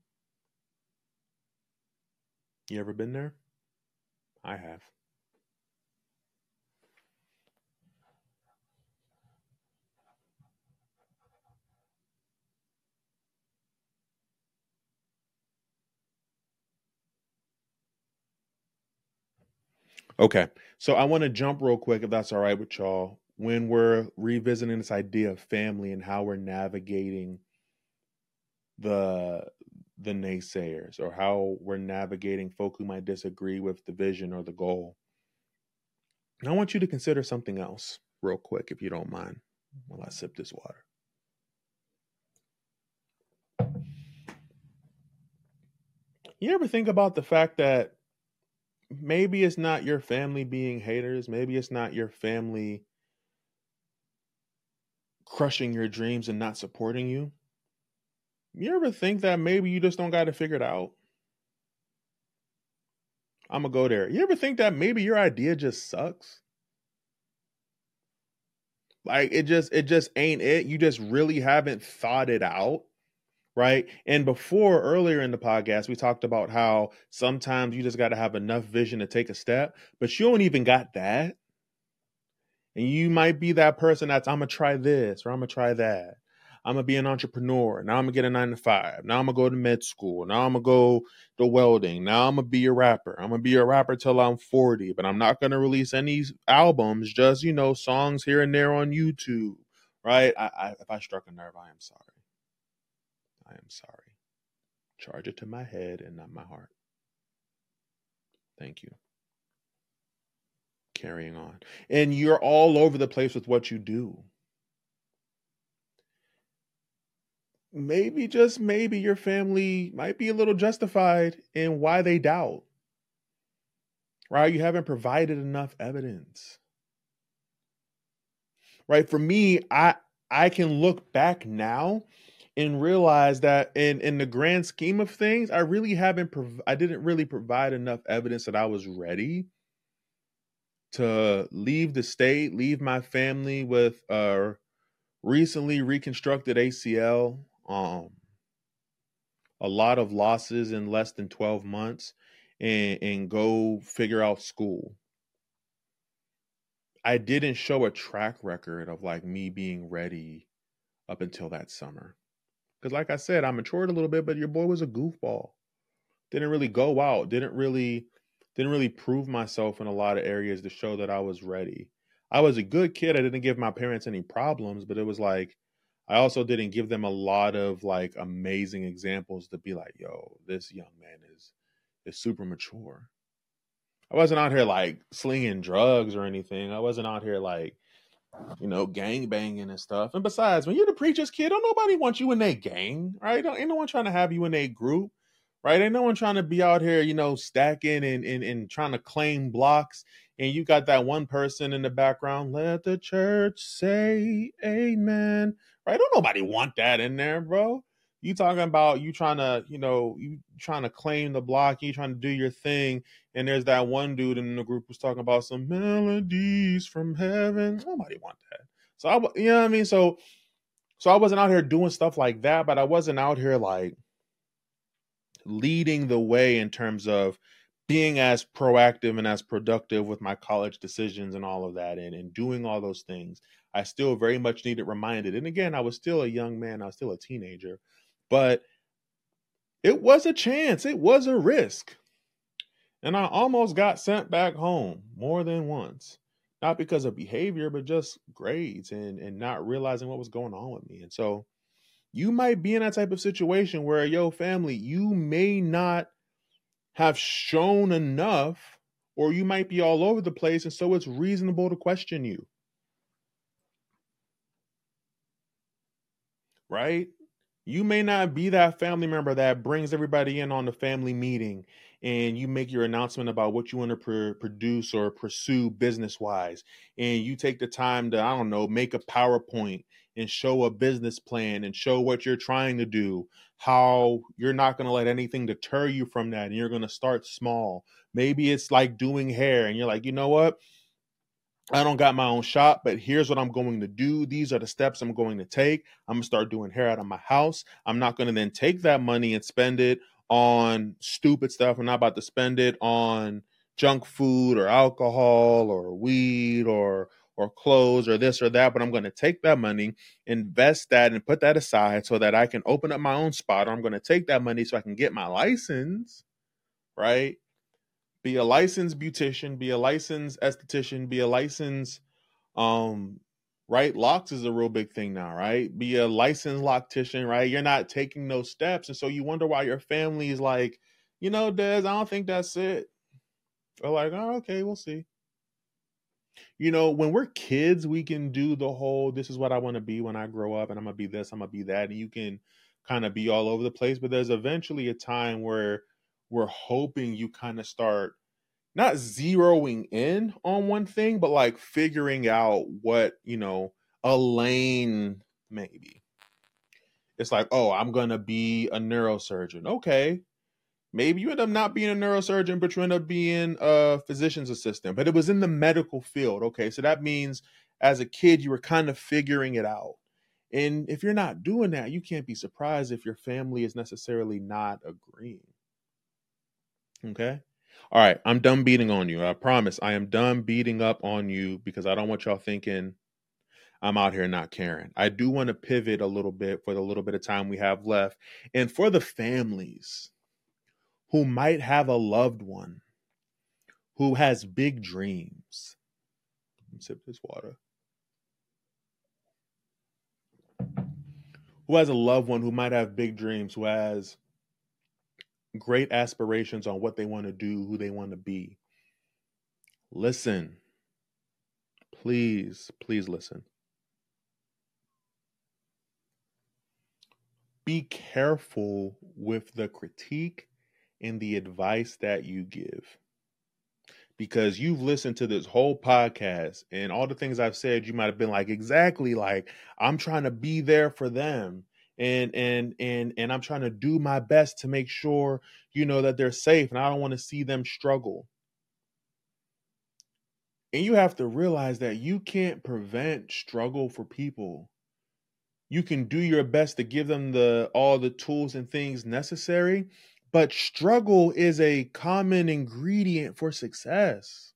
You ever been there? I have. Okay. So I want to jump real quick, if that's all right with y'all, when we're revisiting this idea of family and how we're navigating the the naysayers or how we're navigating folk who might disagree with the vision or the goal. And I want you to consider something else real quick, if you don't mind, while I sip this water. You ever think about the fact that maybe it's not your family being haters. Maybe it's not your family crushing your dreams and not supporting you. You ever think that maybe you just don't got to figure it out? I'm going to go there. You ever think that maybe your idea just sucks? Like it just it just ain't it. You just really haven't thought it out right? And before earlier in the podcast, we talked about how sometimes you just got to have enough vision to take a step, but you don't even got that. And you might be that person that's, I'm going to try this or I'm going to try that. I'm going to be an entrepreneur. Now I'm going to get a nine to five. Now I'm going to go to med school. Now I'm going to go to welding. Now I'm going to be a rapper. I'm going to be a rapper till I'm 40, but I'm not going to release any albums, just, you know, songs here and there on YouTube, right? I, I, if I struck a nerve, I am sorry. I am sorry. Charge it to my head and not my heart. Thank you. Carrying on. And you're all over the place with what you do. Maybe, just maybe, your family might be a little justified in why they doubt. Right? You haven't provided enough evidence. Right? For me, I I can look back now and realize that in in the grand scheme of things, I really haven't prov- I didn't really provide enough evidence that I was ready to leave the state, leave my family with a recently reconstructed ACL, um, a lot of losses in less than 12 months, and, and go figure out school. I didn't show a track record of like me being ready up until that summer. Because, like I said, I matured a little bit, but your boy was a goofball. Didn't really go out. Didn't really, didn't really prove myself in a lot of areas to show that I was ready. I was a good kid. I didn't give my parents any problems, but it was like I also didn't give them a lot of like amazing examples to be like, "Yo, this young man is is super mature." I wasn't out here like slinging drugs or anything. I wasn't out here like you know, gang banging and stuff. And besides, when you're the preacher's kid, don't nobody want you in their gang, right? Don't, ain't no one trying to have you in a group, right? Ain't no one trying to be out here, you know, stacking and, and, and trying to claim blocks. And you got that one person in the background, let the church say amen, right? Don't nobody want that in there, bro. You talking about you trying to, you know, you trying to claim the block, you trying to do your thing, and there's that one dude in the group who's talking about some melodies from heaven. Nobody want that. So I, you know what I mean. So, so I wasn't out here doing stuff like that, but I wasn't out here like leading the way in terms of being as proactive and as productive with my college decisions and all of that and, and doing all those things i still very much needed reminded and again i was still a young man i was still a teenager but it was a chance, it was a risk. And I almost got sent back home more than once. Not because of behavior, but just grades and, and not realizing what was going on with me. And so you might be in that type of situation where, yo, family, you may not have shown enough, or you might be all over the place. And so it's reasonable to question you. Right? You may not be that family member that brings everybody in on the family meeting and you make your announcement about what you want to pr- produce or pursue business wise. And you take the time to, I don't know, make a PowerPoint and show a business plan and show what you're trying to do, how you're not going to let anything deter you from that. And you're going to start small. Maybe it's like doing hair and you're like, you know what? I don't got my own shop, but here's what I'm going to do. These are the steps I'm going to take. I'm going to start doing hair out of my house. I'm not going to then take that money and spend it on stupid stuff. I'm not about to spend it on junk food or alcohol or weed or or clothes or this or that, but I'm going to take that money, invest that and put that aside so that I can open up my own spot or I'm going to take that money so I can get my license, right? Be a licensed beautician, be a licensed esthetician, be a licensed um right locks is a real big thing now, right? Be a licensed loctician, right? You're not taking those steps and so you wonder why your family is like, you know, Des, I don't think that's it. Or like, oh, okay, we'll see. You know, when we're kids, we can do the whole this is what I want to be when I grow up and I'm gonna be this, I'm gonna be that, and you can kind of be all over the place. But there's eventually a time where we're hoping you kind of start not zeroing in on one thing, but like figuring out what, you know, a lane maybe. It's like, oh, I'm going to be a neurosurgeon. Okay. Maybe you end up not being a neurosurgeon, but you end up being a physician's assistant. But it was in the medical field. Okay. So that means as a kid, you were kind of figuring it out. And if you're not doing that, you can't be surprised if your family is necessarily not agreeing. Okay. All right. I'm done beating on you. I promise. I am done beating up on you because I don't want y'all thinking I'm out here not caring. I do want to pivot a little bit for the little bit of time we have left. And for the families who might have a loved one who has big dreams. Sip this water. Who has a loved one who might have big dreams, who has great aspirations on what they want to do, who they want to be. Listen. Please, please listen. Be careful with the critique and the advice that you give. Because you've listened to this whole podcast and all the things I've said, you might have been like, exactly like, I'm trying to be there for them and and and and I'm trying to do my best to make sure you know that they're safe and I don't want to see them struggle. And you have to realize that you can't prevent struggle for people. You can do your best to give them the all the tools and things necessary, but struggle is a common ingredient for success.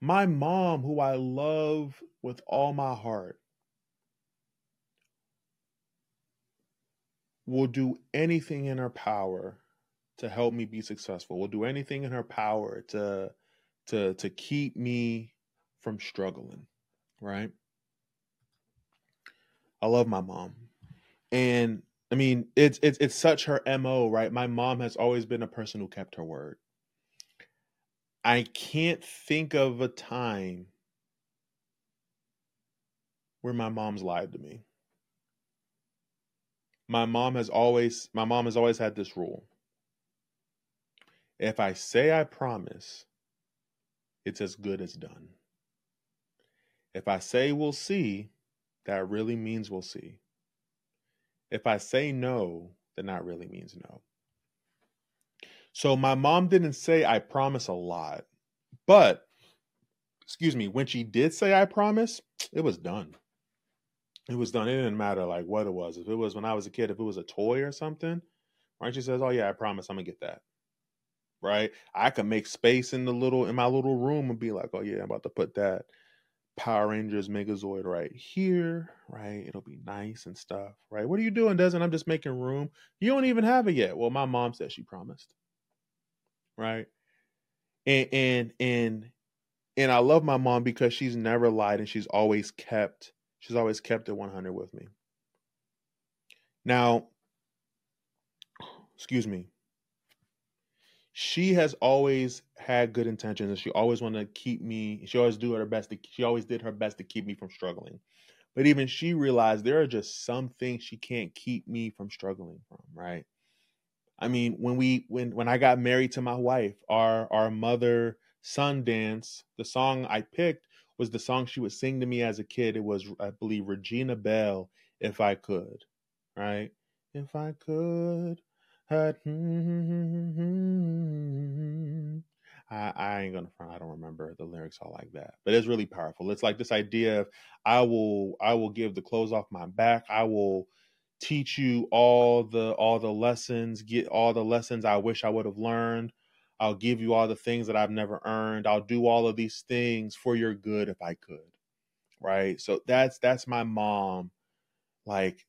My mom, who I love with all my heart, will do anything in her power to help me be successful. Will do anything in her power to to to keep me from struggling, right? I love my mom. And I mean, it's it's it's such her MO, right? My mom has always been a person who kept her word. I can't think of a time where my mom's lied to me my mom has always my mom has always had this rule. If I say I promise, it's as good as done. If I say we'll see, that really means we'll see. If I say no, then that really means no. So my mom didn't say I promise a lot, but excuse me, when she did say I promise, it was done it was done. It didn't matter like what it was. If it was when I was a kid, if it was a toy or something, right? She says, "Oh yeah, I promise I'm gonna get that." Right? I could make space in the little in my little room and be like, "Oh yeah, I'm about to put that Power Rangers Megazord right here, right? It'll be nice and stuff, right? What are you doing, Desmond? I'm just making room. You don't even have it yet. Well, my mom said she promised, right? And and and and I love my mom because she's never lied and she's always kept She's always kept it 100 with me. Now, excuse me. She has always had good intentions and she always wanted to keep me, she always do her best to, she always did her best to keep me from struggling. But even she realized there are just some things she can't keep me from struggling from, right? I mean, when we when when I got married to my wife, our our mother son dance, the song I picked was the song she would sing to me as a kid. It was, I believe, Regina Belle, If I Could, right? If I could, I'd, I, I ain't gonna front. I don't remember the lyrics all like that, but it's really powerful. It's like this idea of I will I will give the clothes off my back. I will teach you all the all the lessons, get all the lessons I wish I would have learned. I'll give you all the things that I've never earned. I'll do all of these things for your good if I could. Right? So that's that's my mom like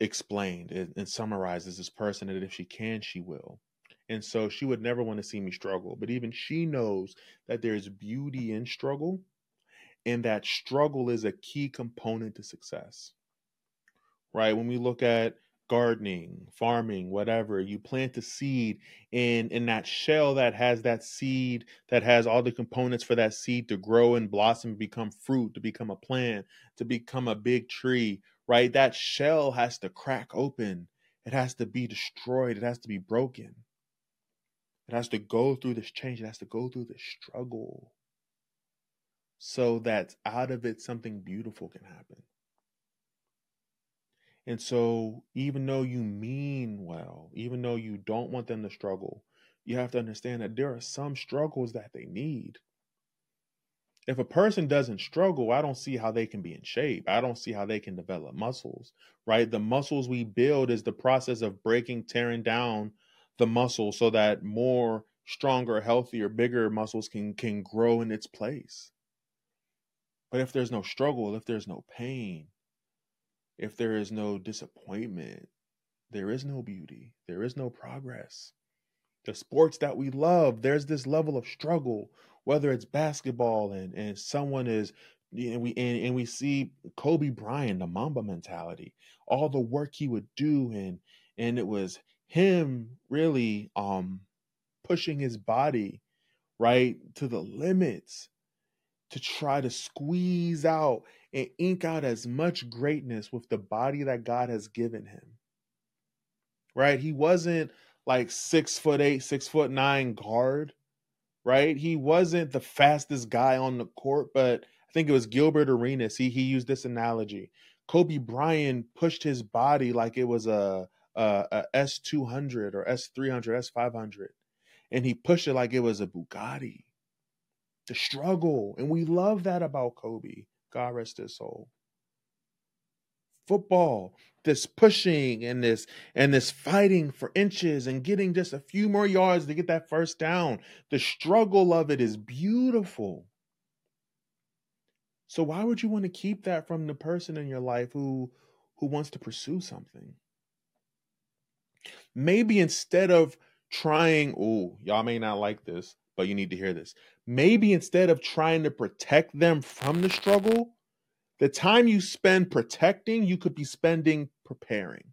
explained and, and summarizes this person that if she can, she will. And so she would never want to see me struggle. But even she knows that there's beauty in struggle and that struggle is a key component to success. Right? When we look at gardening, farming, whatever, you plant a seed in in that shell that has that seed that has all the components for that seed to grow and blossom, become fruit, to become a plant, to become a big tree, right? That shell has to crack open. It has to be destroyed. It has to be broken. It has to go through this change. It has to go through this struggle so that out of it something beautiful can happen. And so, even though you mean well, even though you don't want them to struggle, you have to understand that there are some struggles that they need. If a person doesn't struggle, I don't see how they can be in shape. I don't see how they can develop muscles, right? The muscles we build is the process of breaking, tearing down the muscle so that more stronger, healthier, bigger muscles can can grow in its place. But if there's no struggle, if there's no pain, if there is no disappointment, there is no beauty, there is no progress. The sports that we love, there's this level of struggle, whether it's basketball and, and someone is and we and, and we see Kobe Bryant, the Mamba mentality, all the work he would do, and and it was him really um pushing his body right to the limits to try to squeeze out and ink out as much greatness with the body that God has given him. Right? He wasn't like six foot eight, six foot nine guard, right? He wasn't the fastest guy on the court, but I think it was Gilbert Arenas. He he used this analogy. Kobe Bryant pushed his body like it was a a S200 or S300, S500, and he pushed it like it was a Bugatti. The struggle, and we love that about Kobe. God rest his soul. Football, this pushing and this and this fighting for inches and getting just a few more yards to get that first down. The struggle of it is beautiful. So why would you want to keep that from the person in your life who who wants to pursue something? maybe instead of trying, oh, y'all may not like this, but you need to hear this. Maybe instead of trying to protect them from the struggle, the time you spend protecting, you could be spending preparing.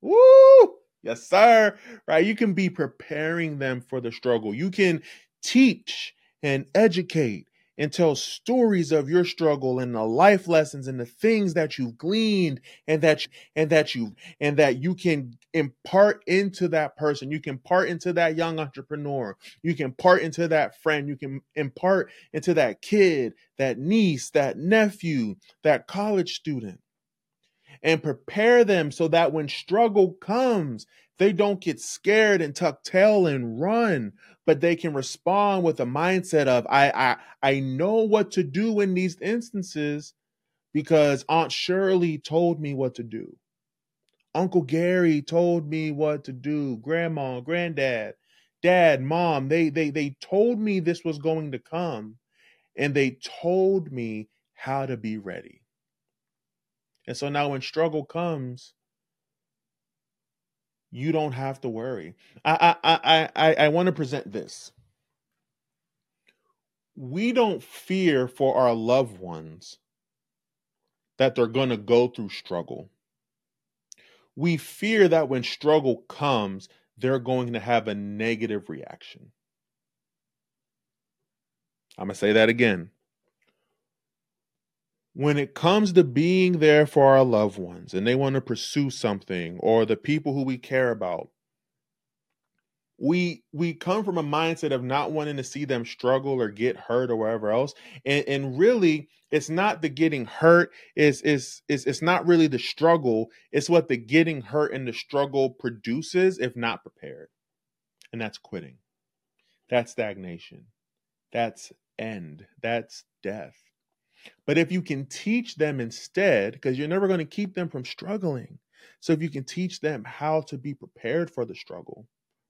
Woo! Yes, sir. Right? You can be preparing them for the struggle. You can teach and educate and tell stories of your struggle and the life lessons and the things that you've gleaned and that you, and that you and that you can impart into that person. You can impart into that young entrepreneur. You can impart into that friend. You can impart into that kid that niece that nephew that college student and prepare them so that when struggle comes they don't get scared and tuck tail and run but they can respond with a mindset of I I I know what to do in these instances because Aunt Shirley told me what to do. Uncle Gary told me what to do. Grandma, granddad, dad, mom, they they they told me this was going to come and they told me how to be ready. And so now when struggle comes, you don't have to worry. I I I I, I want to present this. We don't fear for our loved ones that they're going to go through struggle. We fear that when struggle comes, they're going to have a negative reaction. I'm going to say that again when it comes to being there for our loved ones and they want to pursue something or the people who we care about we we come from a mindset of not wanting to see them struggle or get hurt or whatever else. And, and really it's not the getting hurt is is is it's not really the struggle it's what the getting hurt and the struggle produces if not prepared. And that's quitting. That's stagnation. That's end, that's death. But if you can teach them instead, because you're never going to keep them from struggling. So if you can teach them how to be prepared for the struggle,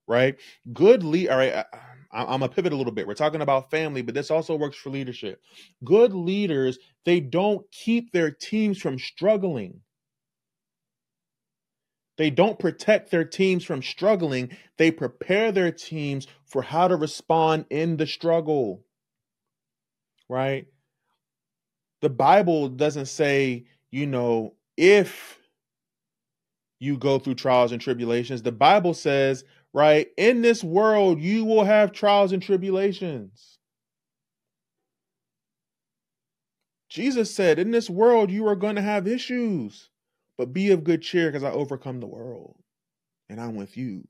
right? Good lead. All right, I, I'm gonna pivot a little bit. We're talking about family, but this also works for leadership. Good leaders, they don't keep their teams from struggling. They don't protect their teams from struggling. They prepare their teams for how to respond in the struggle. Right? The Bible doesn't say, you know, if you go through trials and tribulations. The Bible says, right, in this world, you will have trials and tribulations. Jesus said, in this world, you are going to have issues. But be of good cheer because I overcome the world and I'm with you.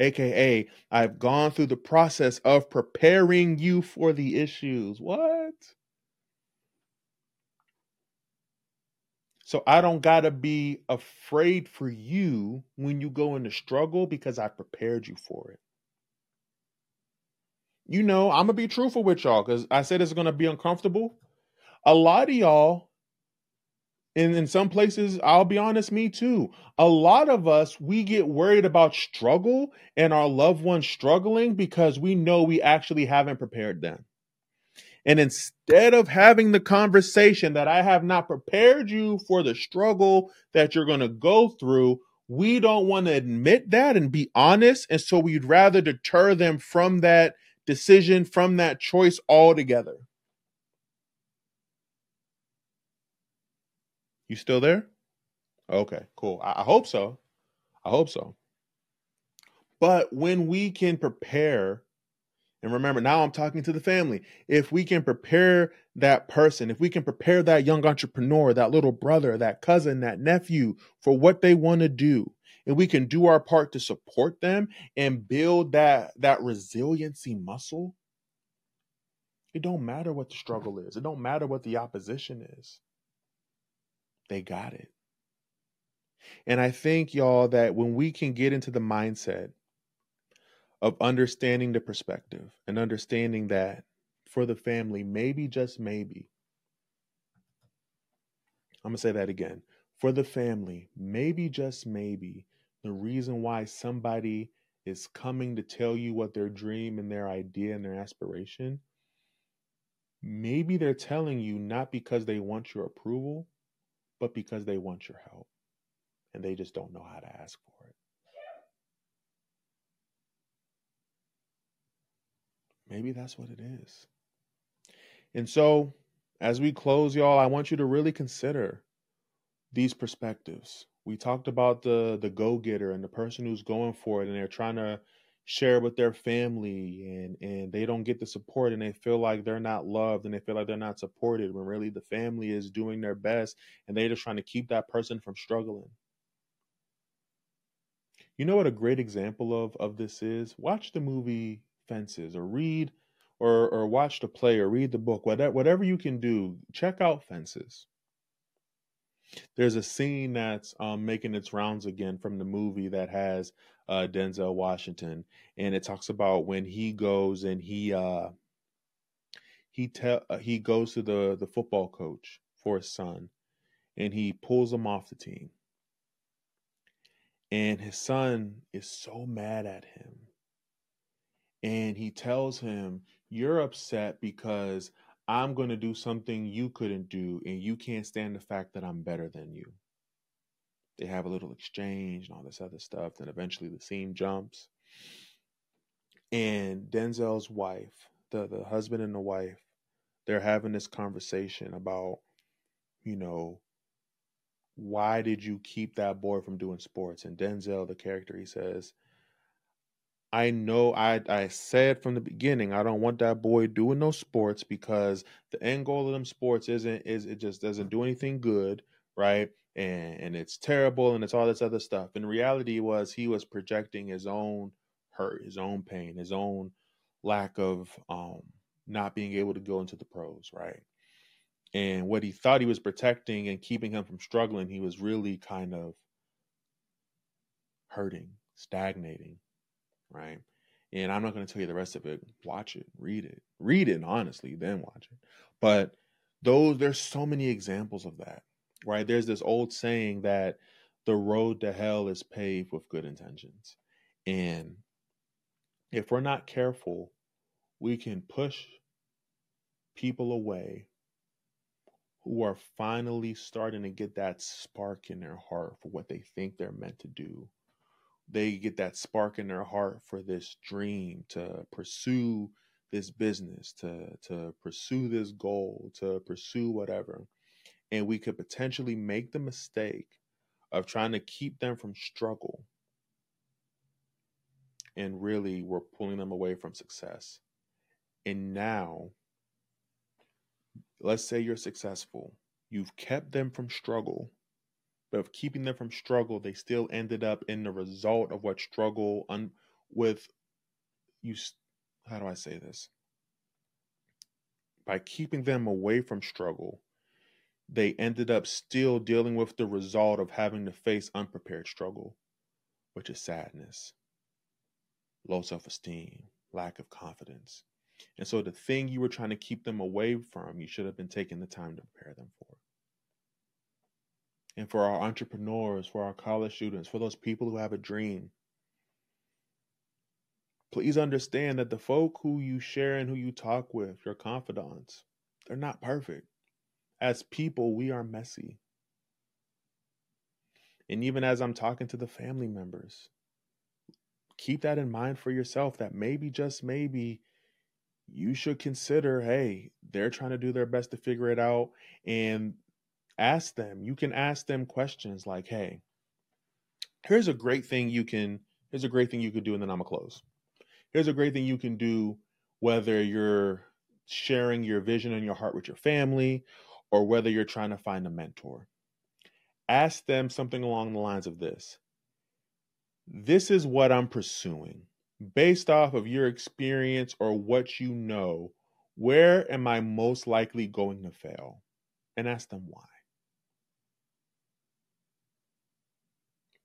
AKA, I've gone through the process of preparing you for the issues. What? So I don't got to be afraid for you when you go into struggle because I prepared you for it. You know, I'm going to be truthful with y'all because I said it's going to be uncomfortable. A lot of y'all and in some places i'll be honest me too a lot of us we get worried about struggle and our loved ones struggling because we know we actually haven't prepared them and instead of having the conversation that i have not prepared you for the struggle that you're going to go through we don't want to admit that and be honest and so we'd rather deter them from that decision from that choice altogether You still there? Okay, cool. I, I hope so. I hope so. But when we can prepare, and remember, now I'm talking to the family. If we can prepare that person, if we can prepare that young entrepreneur, that little brother, that cousin, that nephew for what they want to do, and we can do our part to support them and build that that resiliency muscle, it don't matter what the struggle is. It don't matter what the opposition is. They got it. And I think, y'all, that when we can get into the mindset of understanding the perspective and understanding that for the family, maybe, just maybe, I'm going to say that again. For the family, maybe, just maybe, the reason why somebody is coming to tell you what their dream and their idea and their aspiration, maybe they're telling you not because they want your approval, but because they want your help and they just don't know how to ask for Maybe that's what it is. And so, as we close, y'all, I want you to really consider these perspectives. We talked about the the go-getter and the person who's going for it and they're trying to share with their family and and they don't get the support and they feel like they're not loved and they feel like they're not supported when really the family is doing their best and they're just trying to keep that person from struggling you know what a great example of of this is watch the movie fences or read or or watch the play or read the book whatever whatever you can do check out fences. There's a scene that's um, making its rounds again from the movie that has uh, Denzel Washington, and it talks about when he goes and he uh, he tell uh, he goes to the the football coach for his son, and he pulls him off the team, and his son is so mad at him, and he tells him, "You're upset because." I'm going to do something you couldn't do, and you can't stand the fact that I'm better than you. They have a little exchange and all this other stuff. Then eventually the scene jumps. And Denzel's wife, the, the husband and the wife, they're having this conversation about, you know, why did you keep that boy from doing sports? And Denzel, the character, he says, I know I I said from the beginning I don't want that boy doing no sports because the end goal of them sports isn't is it just doesn't do anything good, right? And and it's terrible and it's all this other stuff. And reality was he was projecting his own hurt, his own pain, his own lack of um not being able to go into the pros, right? And what he thought he was protecting and keeping him from struggling, he was really kind of hurting, stagnating right? And I'm not going to tell you the rest of it. Watch it, read it, read it honestly, then watch it. But those, there's so many examples of that, right? There's this old saying that the road to hell is paved with good intentions. And if we're not careful, we can push people away who are finally starting to get that spark in their heart for what they think they're meant to do. They get that spark in their heart for this dream to pursue this business, to to pursue this goal, to pursue whatever. And we could potentially make the mistake of trying to keep them from struggle. And really we're pulling them away from success. And now let's say you're successful, you've kept them from struggle, but of keeping them from struggle, they still ended up in the result of what struggle un- with you. How do I say this? By keeping them away from struggle, they ended up still dealing with the result of having to face unprepared struggle, which is sadness, low self esteem, lack of confidence, and so the thing you were trying to keep them away from, you should have been taking the time to prepare them for. And for our entrepreneurs, for our college students, for those people who have a dream, please understand that the folk who you share and who you talk with, your confidants, they're not perfect. As people, we are messy. And even as I'm talking to the family members, keep that in mind for yourself that maybe, just maybe, you should consider hey, they're trying to do their best to figure it out and ask them. You can ask them questions like, hey, here's a great thing you can here's a great thing you could do and then I'm gonna close. Here's a great thing you can do whether you're sharing your vision and your heart with your family or whether you're trying to find a mentor. Ask them something along the lines of this. This is what I'm pursuing based off of your experience or what you know, where am I most likely going to fail? And ask them why.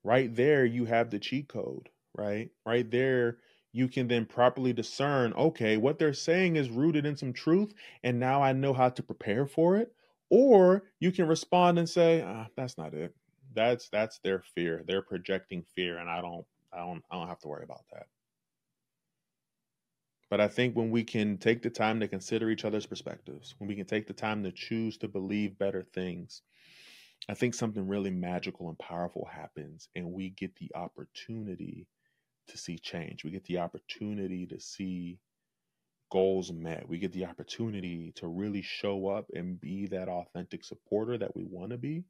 Right there, you have the cheat code, right? Right there, you can then properly discern okay, what they're saying is rooted in some truth, and now I know how to prepare for it. Or you can respond and say, ah, that's not it. That's that's their fear. They're projecting fear, and I don't I don't I don't have to worry about that. But I think when we can take the time to consider each other's perspectives, when we can take the time to choose to believe better things, I think something really magical and powerful happens, and we get the opportunity to see change. We get the opportunity to see goals met. We get the opportunity to really show up and be that authentic supporter that we want to be.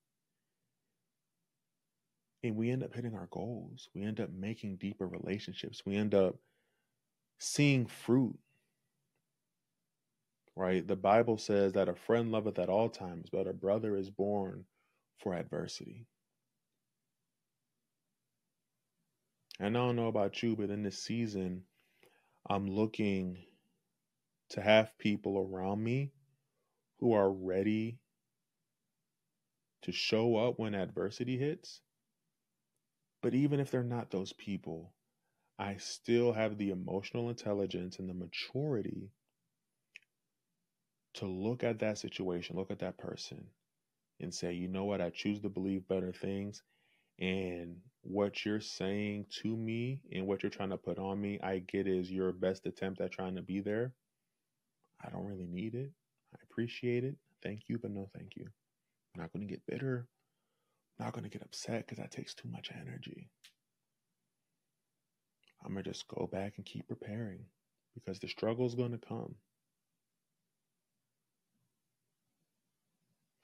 And we end up hitting our goals. We end up making deeper relationships. We end up seeing fruit. Right? The Bible says that a friend loveth at all times, but a brother is born for adversity. And I don't know about you, but in this season, I'm looking to have people around me who are ready to show up when adversity hits. But even if they're not those people, I still have the emotional intelligence and the maturity to look at that situation, look at that person, and say, you know what, I choose to believe better things. And what you're saying to me and what you're trying to put on me, I get is your best attempt at trying to be there. I don't really need it. I appreciate it. Thank you, but no thank you. I'm not going to get bitter. I'm not going to get upset because that takes too much energy. I'm going to just go back and keep preparing because the struggle is going to come.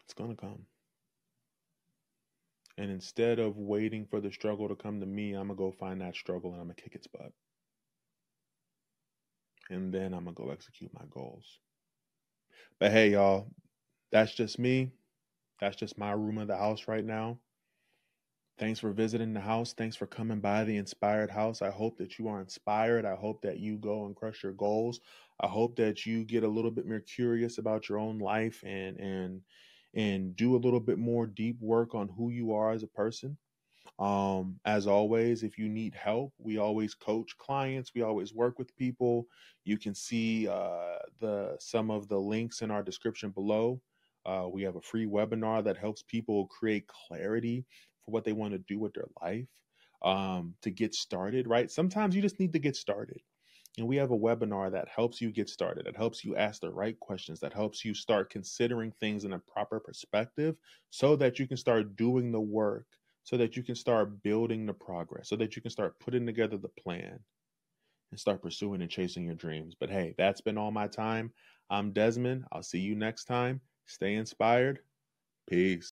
It's going to come. And instead of waiting for the struggle to come to me, I'm going to go find that struggle and I'm going to kick its butt. And then I'm going to go execute my goals. But hey, y'all, that's just me. That's just my room of the house right now. Thanks for visiting the house. Thanks for coming by the Inspired House. I hope that you are inspired. I hope that you go and crush your goals. I hope that you get a little bit more curious about your own life and and and do a little bit more deep work on who you are as a person. Um, as always, if you need help, we always coach clients. We always work with people. You can see uh, the some of the links in our description below. Uh, we have a free webinar that helps people create clarity for what they want to do with their life um, to get started. Right? Sometimes you just need to get started. And we have a webinar that helps you get started, that helps you ask the right questions, that helps you start considering things in a proper perspective so that you can start doing the work, so that you can start building the progress, so that you can start putting together the plan and start pursuing and chasing your dreams. But hey, that's been all my time. I'm Desmond. I'll see you next time. Stay inspired. Peace.